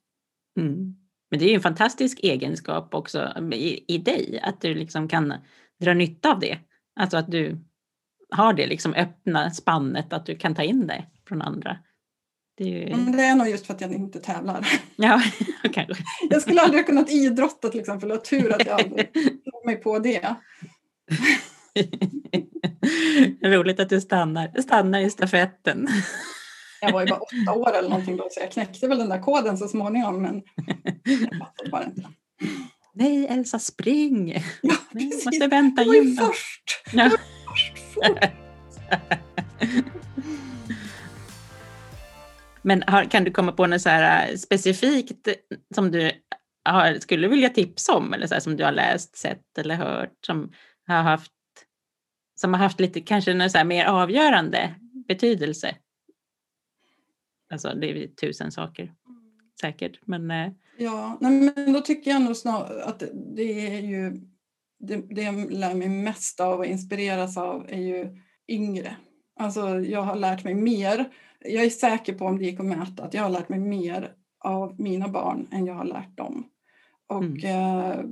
Mm. Men det är ju en fantastisk egenskap också i, i dig, att du liksom kan dra nytta av det. Alltså att du har det liksom öppna spannet, att du kan ta in det från andra. Det är, ju... det är nog just för att jag inte tävlar. Ja, kanske. Jag skulle aldrig ha kunnat idrotta till exempel och tur att jag aldrig tog mig på det. Roligt att du stannar, stannar i stafetten. Jag var ju bara åtta år eller någonting då så jag knäckte väl den där koden så småningom men jag fattade bara inte. Nej Elsa spring! Ja, precis. måste vänta jag var ju först! Jag var först. Men har, kan du komma på något så här eh, specifikt som du har, skulle vilja tipsa om eller så här, som du har läst, sett eller hört som har haft, som har haft lite kanske något så här mer avgörande betydelse? Alltså det är tusen saker säkert, men. Eh. Ja, nej, men då tycker jag nog snarare att det är ju det, det jag lär mig mest av och inspireras av är ju yngre. Alltså jag har lärt mig mer jag är säker på om det gick att mäta att jag har lärt mig mer av mina barn än jag har lärt dem. Och mm. eh,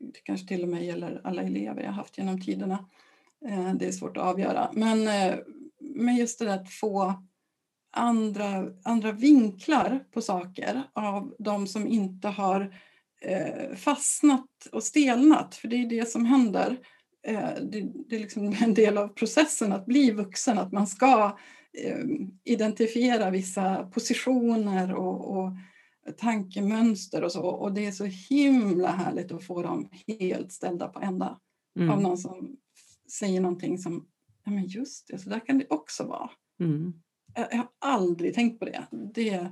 det kanske till och med gäller alla elever jag haft genom tiderna. Eh, det är svårt att avgöra. Men, eh, men just det där att få andra, andra vinklar på saker av de som inte har eh, fastnat och stelnat. För det är det som händer. Eh, det, det, är liksom en del av processen att bli vuxen, att man ska Eh, identifiera vissa positioner och, och tankemönster och så. Och det är så himla härligt att få dem helt ställda på ända mm. av någon som säger någonting som, ja men just det, så där kan det också vara. Mm. Jag, jag, har aldrig tänkt på det. det.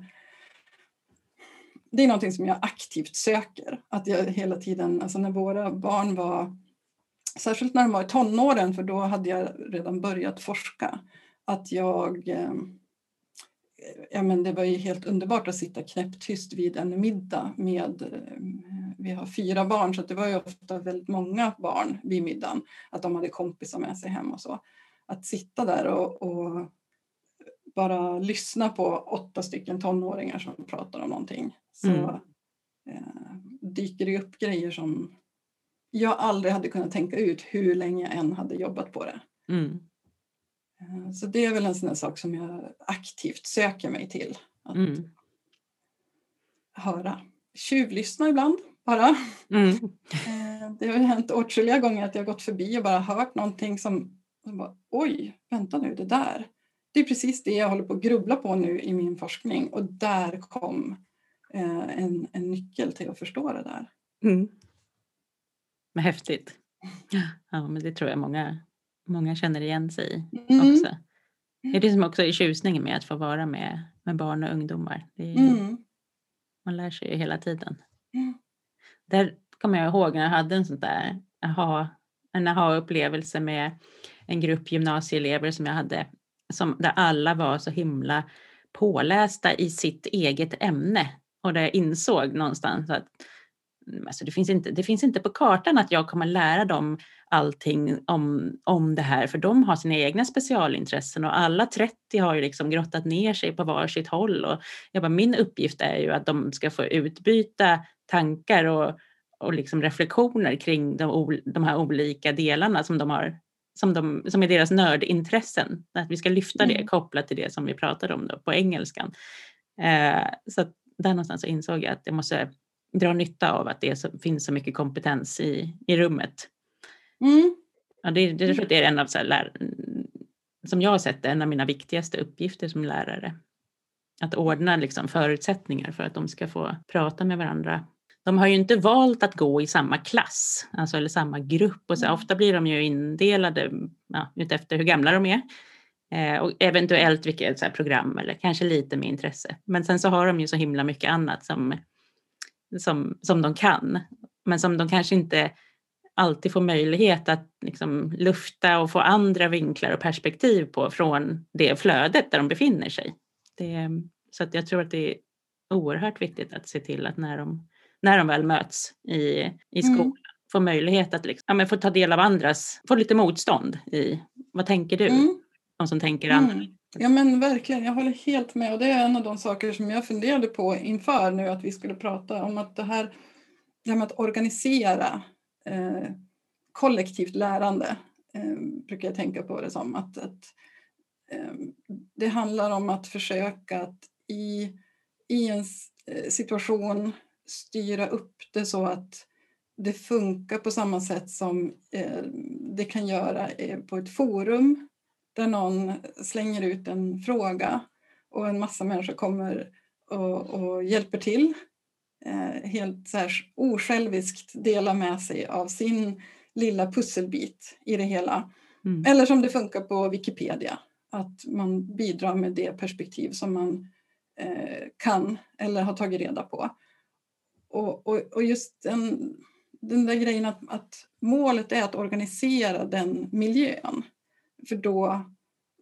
Det är någonting som jag aktivt söker. Att jag hela tiden, alltså när våra barn var särskilt när de var i tonåren, för då hade jag redan börjat forska, att jag eh, ja, men det var ju helt underbart att sitta knäpptyst vid en middag med, vi har fyra barn så det var ju ofta väldigt många barn vid middagen, att de hade kompisar med sig hem och så. Att sitta där och, och bara lyssna på åtta stycken tonåringar som pratar om någonting så mm. eh, dyker det upp grejer som jag aldrig hade kunnat tänka ut hur länge jag än hade jobbat på det. Mm. Eh, så det är väl en sån sak som jag aktivt söker mig till. Att mm. höra. Tjuvlyssna ibland bara. Mm. Eh, det har hänt åtskilliga gånger att jag gått förbi och bara hört någonting som, som bara, oj, vänta nu, det där. Det är precis det jag håller på att grubbla på nu i min forskning och där kom eh, en, en nyckel till att förstå det där. Mm. Men häftigt. Ja, men det tror jag många många känner igen sig i mm. också. Det är det som också är tjusningen med att få vara med, med barn och ungdomar. Är, mm. Man lär sig ju hela tiden. Mm. Där kommer jag ihåg när jag hade en sån där aha, en aha-upplevelse med en grupp gymnasieelever som jag hade som, där alla var så himla pålästa i sitt eget ämne och där jag insåg någonstans att alltså det, finns inte, det finns inte på kartan att jag kommer lära dem allting om, om det här, för de har sina egna specialintressen och alla 30 har ju liksom grottat ner sig på varsitt håll. Och jag bara, min uppgift är ju att de ska få utbyta tankar och, och liksom reflektioner kring de, de här olika delarna som de har som, de, som är deras nördintressen. Att vi ska lyfta det mm. kopplat till det som vi pratade om då, på engelskan. Eh, så där någonstans så insåg jag att jag måste dra nytta av att det så, finns så mycket kompetens i, i rummet. Mm. Ja, det, det, det är en av, så här, lär, som jag har sett det, en av mina viktigaste uppgifter som lärare. Att ordna liksom, förutsättningar för att de ska få prata med varandra. De har ju inte valt att gå i samma klass, alltså, eller samma grupp. Och så, mm. Ofta blir de ju indelade ja, utefter hur gamla de är. Eh, och eventuellt vilket program eller kanske lite med intresse. Men sen så har de ju så himla mycket annat som som, som de kan, men som de kanske inte alltid får möjlighet att liksom lufta och få andra vinklar och perspektiv på från det flödet där de befinner sig. Det, så att jag tror att det är oerhört viktigt att se till att när de, när de väl möts i, i mm. skolan mm. får möjlighet att liksom, ja, men få ta del av andras, få lite motstånd i vad tänker du? Mm. De som tänker mm. annorlunda. Ja men verkligen, jag håller helt med. Och det är en av de saker som jag funderade på inför nu att vi skulle prata om att det här, det här med att organisera eh, kollektivt lärande eh, brukar jag tänka på det som. Att, att eh, det handlar om att försöka att i, i en eh, situation styra upp det så att det funkar på samma sätt som eh, det kan göra eh, på ett forum där någon slänger ut en fråga och en massa människor kommer och, och hjälper till. Eh, helt så här osjälviskt delar med sig av sin lilla pusselbit i det hela. Mm. Eller som det funkar på Wikipedia, att man bidrar med det perspektiv som man eh, kan eller har tagit reda på. Och, och, och just den, den där grejen att, att målet är att organisera den miljön. För då,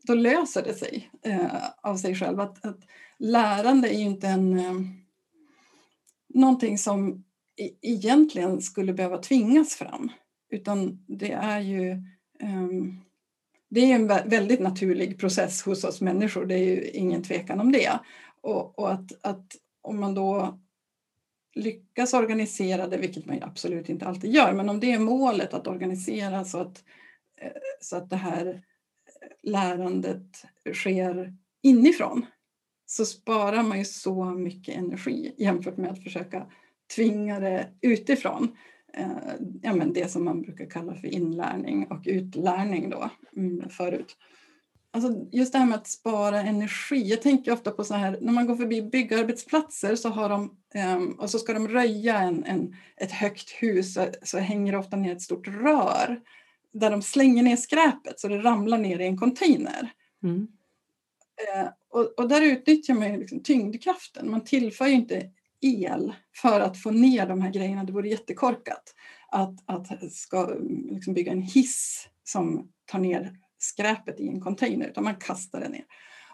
då löser det sig eh, av sig själv. Att, att lärande är ju inte en, eh, någonting som e egentligen skulle behöva tvingas fram. Utan det är ju eh, det är en väldigt naturlig process hos oss människor, det är ju ingen tvekan om det. Och, och att, att om man då lyckas organisera det, vilket man absolut inte alltid gör, men om det är målet att organisera så att, eh, så att det här lärandet sker inifrån så sparar man ju så mycket energi jämfört med att försöka tvinga det utifrån. Eh, ja, men det som man brukar kalla för inlärning och utlärning då mm, förut. Alltså just det här med att spara energi. Jag tänker ofta på så här när man går förbi byggarbetsplatser så har de um, och så ska de röja en, en, ett högt hus så, så hänger det ofta ner ett stort rör där de slänger ner skräpet så det ramlar ner i en container. Mm. Eh, och, och, där utnyttjar man liksom tyngdkraften. Man tillför ju inte el för att få ner de här grejerna. Det vore jättekorkat att, att ska liksom bygga en hiss som tar ner skräpet i en container, utan man kastar det ner.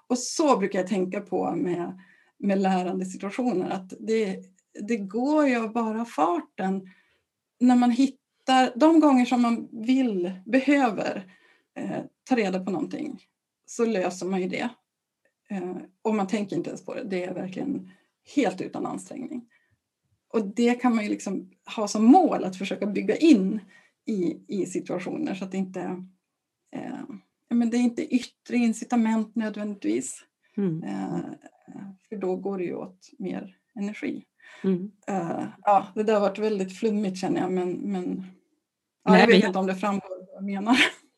Och så brukar jag tänka på med, med lärandesituationer, att det, det går ju av bara farten när man hittar, de gånger som man vill, behöver eh, ta reda på någonting, så löser man ju det. Eh, och man tänker inte ens på det, det är verkligen helt utan ansträngning. Och det kan man ju liksom ha som mål att försöka bygga in i, i situationer så att det inte eh, men det är inte yttre incitament nödvändigtvis. Mm. Eh, för då går det ju åt mer energi. Mm. Uh, ja, det där har varit väldigt flummigt känner jag men, men ja, Nej, jag vet men... inte om det framgår vad jag menar.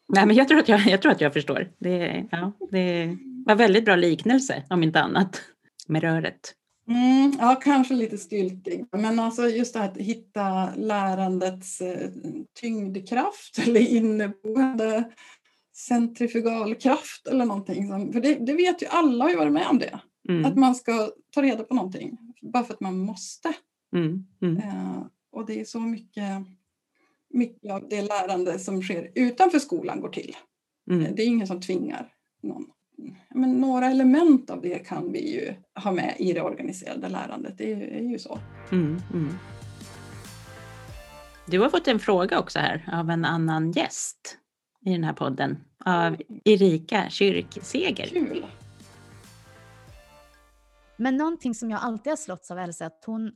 Nej, men jag tror att jag, jag, tror att jag förstår. Det, ja, det var väldigt bra liknelse om inte annat med röret. Mm, ja, kanske lite styltig. Men alltså just det här att hitta lärandets eh, tyngdkraft eller inneboende centrifugalkraft eller någonting. Som, för det, det, vet ju alla har ju varit med om det. Mm. Att man ska ta reda på någonting bara för att man måste. Mm. Mm. Eh, och det är så mycket, mycket av det lärande som sker utanför skolan går till. Mm. Det är ingen som tvingar någon. Men några element av det kan vi ju ha med i det organiserade lärandet. Det är, är ju så. Mm, mm. Du har fått en fråga också här av en annan gäst i den här podden av Erika Kyrkseger. Kul! Men någonting som jag alltid har slåtts av Elsa, är att hon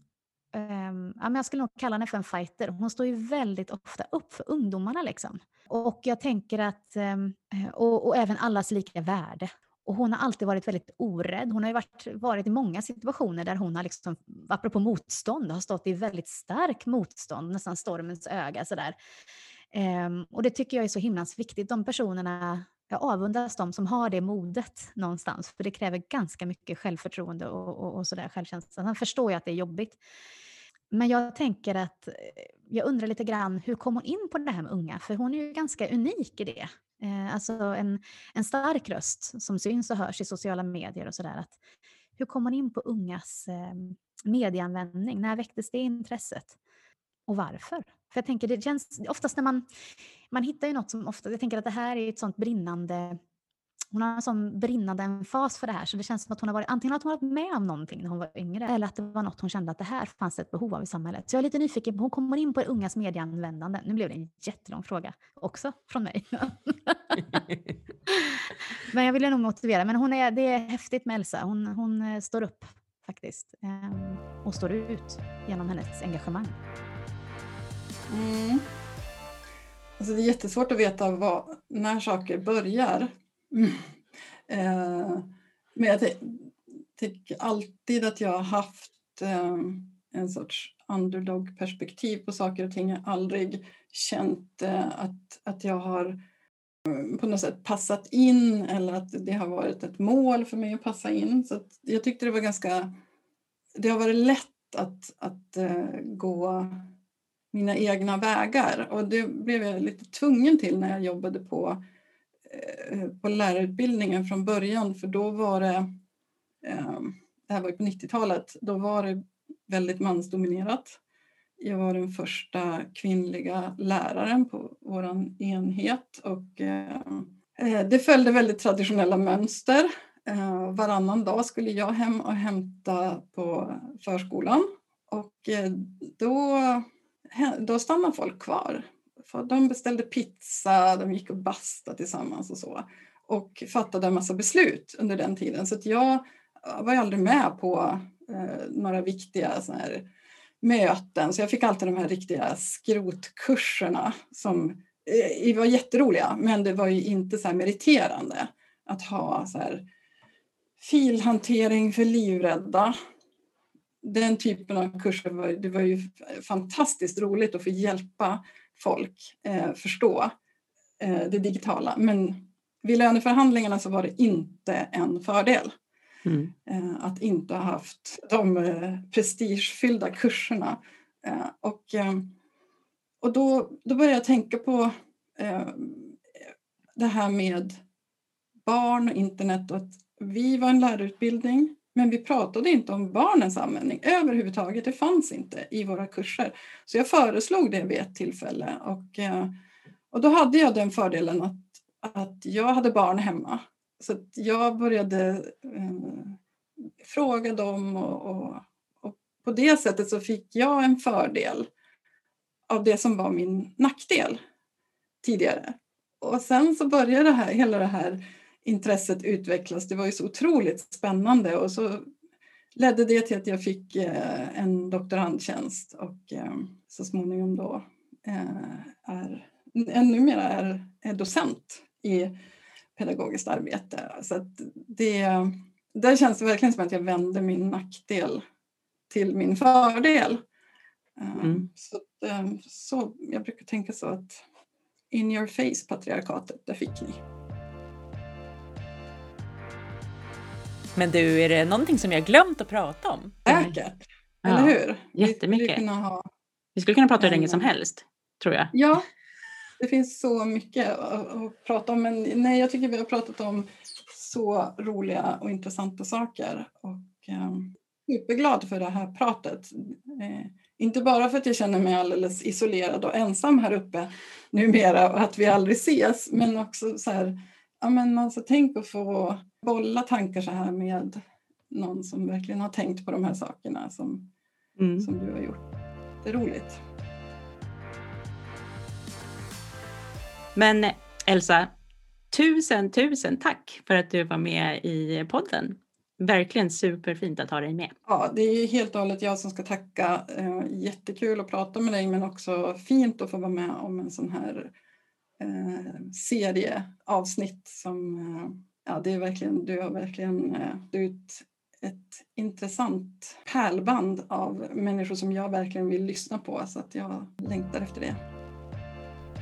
Um, ja, men jag skulle nog kalla henne för en fighter. Hon står ju väldigt ofta upp för ungdomarna. Liksom. Och jag tänker att, um, och, och, även allas lika värde. Och hon har alltid varit väldigt orädd. Hon har ju varit, varit i många situationer där hon har, liksom, apropå motstånd, har stått i väldigt stark motstånd, nästan stormens öga. Sådär. Um, och det tycker jag är så himla viktigt. De personerna, jag avundas de som har det modet någonstans, för det kräver ganska mycket självförtroende och, och, och sådär, självkänsla. Sen förstår jag att det är jobbigt. Men jag tänker att, eh, jag undrar lite grann, hur kom hon in på det här med unga? För hon är ju ganska unik i det. Eh, alltså en, en stark röst som syns och hörs i sociala medier och sådär. Hur kom hon in på ungas eh, medieanvändning? När väcktes det intresset? Och varför? För jag tänker, det känns oftast när man, man hittar ju något som ofta, jag tänker att det här är ett sånt brinnande, hon har en sån brinnande emfas för det här, så det känns som att hon har varit, antingen att hon varit med om någonting när hon var yngre, eller att det var något hon kände att det här fanns ett behov av i samhället. Så jag är lite nyfiken, hon kommer in på ungas medieanvändande. Nu blev det en jättelång fråga också från mig. men jag ville nog motivera, men hon är, det är häftigt med Elsa, hon, hon står upp faktiskt Hon och står ut genom hennes engagemang. Mm. Alltså det är jättesvårt att veta vad, när saker börjar. Mm. Eh, men jag tycker alltid att jag har haft eh, en sorts underdog-perspektiv på saker och ting. Jag har aldrig känt eh, att, att jag har på något sätt passat in eller att det har varit ett mål för mig att passa in. Så jag tyckte det var ganska... Det har varit lätt att, att gå mina egna vägar. Och det blev jag lite tvungen till när jag jobbade på, eh, på lärarutbildningen från början. För då var det, ehm, det här var ju på 90-talet, då var det väldigt mansdominerat. Jag var den första kvinnliga läraren på vår enhet och eh, eh, det följde väldigt traditionella mönster. Varannan dag skulle jag hem och hämta på förskolan och då då stannade folk kvar. För de beställde pizza, de gick och bastade tillsammans och så. Och fattade en massa beslut under den tiden. Så att jag var aldrig med på eh, några viktiga så här, möten. Så jag fick alltid de här riktiga skrotkurserna som eh, var jätteroliga. Men det var ju inte så meriterande att ha så här, filhantering för livrädda den typen av kurser var, det var ju fantastiskt roligt att få hjälpa folk eh, förstå eh, det digitala. Men vid löneförhandlingarna så var det inte en fördel mm. eh, att inte ha haft de eh, prestigefyllda kurserna. Eh, och och då, då började jag tänka på det här med barn och internet och att vi var en lärarutbildning men vi pratade inte om barnens användning överhuvudtaget. Det fanns inte i våra kurser. Så jag föreslog det vid ett tillfälle och, eh, och då hade jag den fördelen att, att jag hade barn hemma. Så jag började eh, fråga dem och, och, och, på det sättet så fick jag en fördel av det som var min nackdel tidigare. Och sen så började det här, hela det här intresset utvecklas. Det var ju så otroligt spännande och så ledde det till att jag fick eh, en doktorandtjänst och eh, så småningom då eh, är, numera är, är docent i pedagogiskt arbete. Så att det, där känns det verkligen som att jag vände min nackdel till min fördel. Mm. Så, så jag brukar tänka så att in your face patriarkatet, där fick ni. Men du, är det någonting som jag glömt att prata om? Säkert, eller ja, hur? Jättemycket. Vi skulle, ha vi skulle kunna prata hur länge som helst, tror jag. Ja, det finns så mycket att prata om. Men nej, jag tycker vi har pratat om så roliga och intressanta saker. Och eh, superglad för det här pratet. Eh, inte bara för att jag känner mig alldeles isolerad och ensam här uppe numera och att vi aldrig ses, men också så här, ja men alltså tänk att få bolla tankar så här med någon som verkligen har tänkt på de här sakerna som, mm. som du har gjort. Det är roligt. Men Elsa, tusen, tusen tack för att du var med i podden. Verkligen superfint att ha dig med. Ja, det är helt och hållet jag som ska tacka. Eh, jättekul att prata med dig men också fint att få vara med om en sån här eh, serie avsnitt som eh, ja, det är verkligen, du har verkligen eh, du är ett intressant pärlband av människor som jag verkligen vill lyssna på så att jag längtar efter det.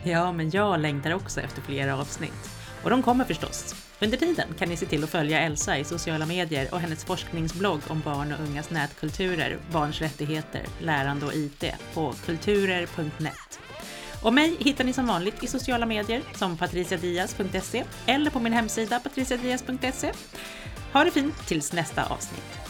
Ja, men jag längtar också efter fler avsnitt. Och de kommer förstås. Under tiden kan ni se till att följa Elsa i sociala medier och hennes forskningsblogg om barn och ungas nätkulturer, barns rättigheter, lärande och IT på kulturer.net. Och mig hittar ni som vanligt i sociala medier som patriciadias.se eller på min hemsida patriciadias.se. Ha det fint tills nästa avsnitt.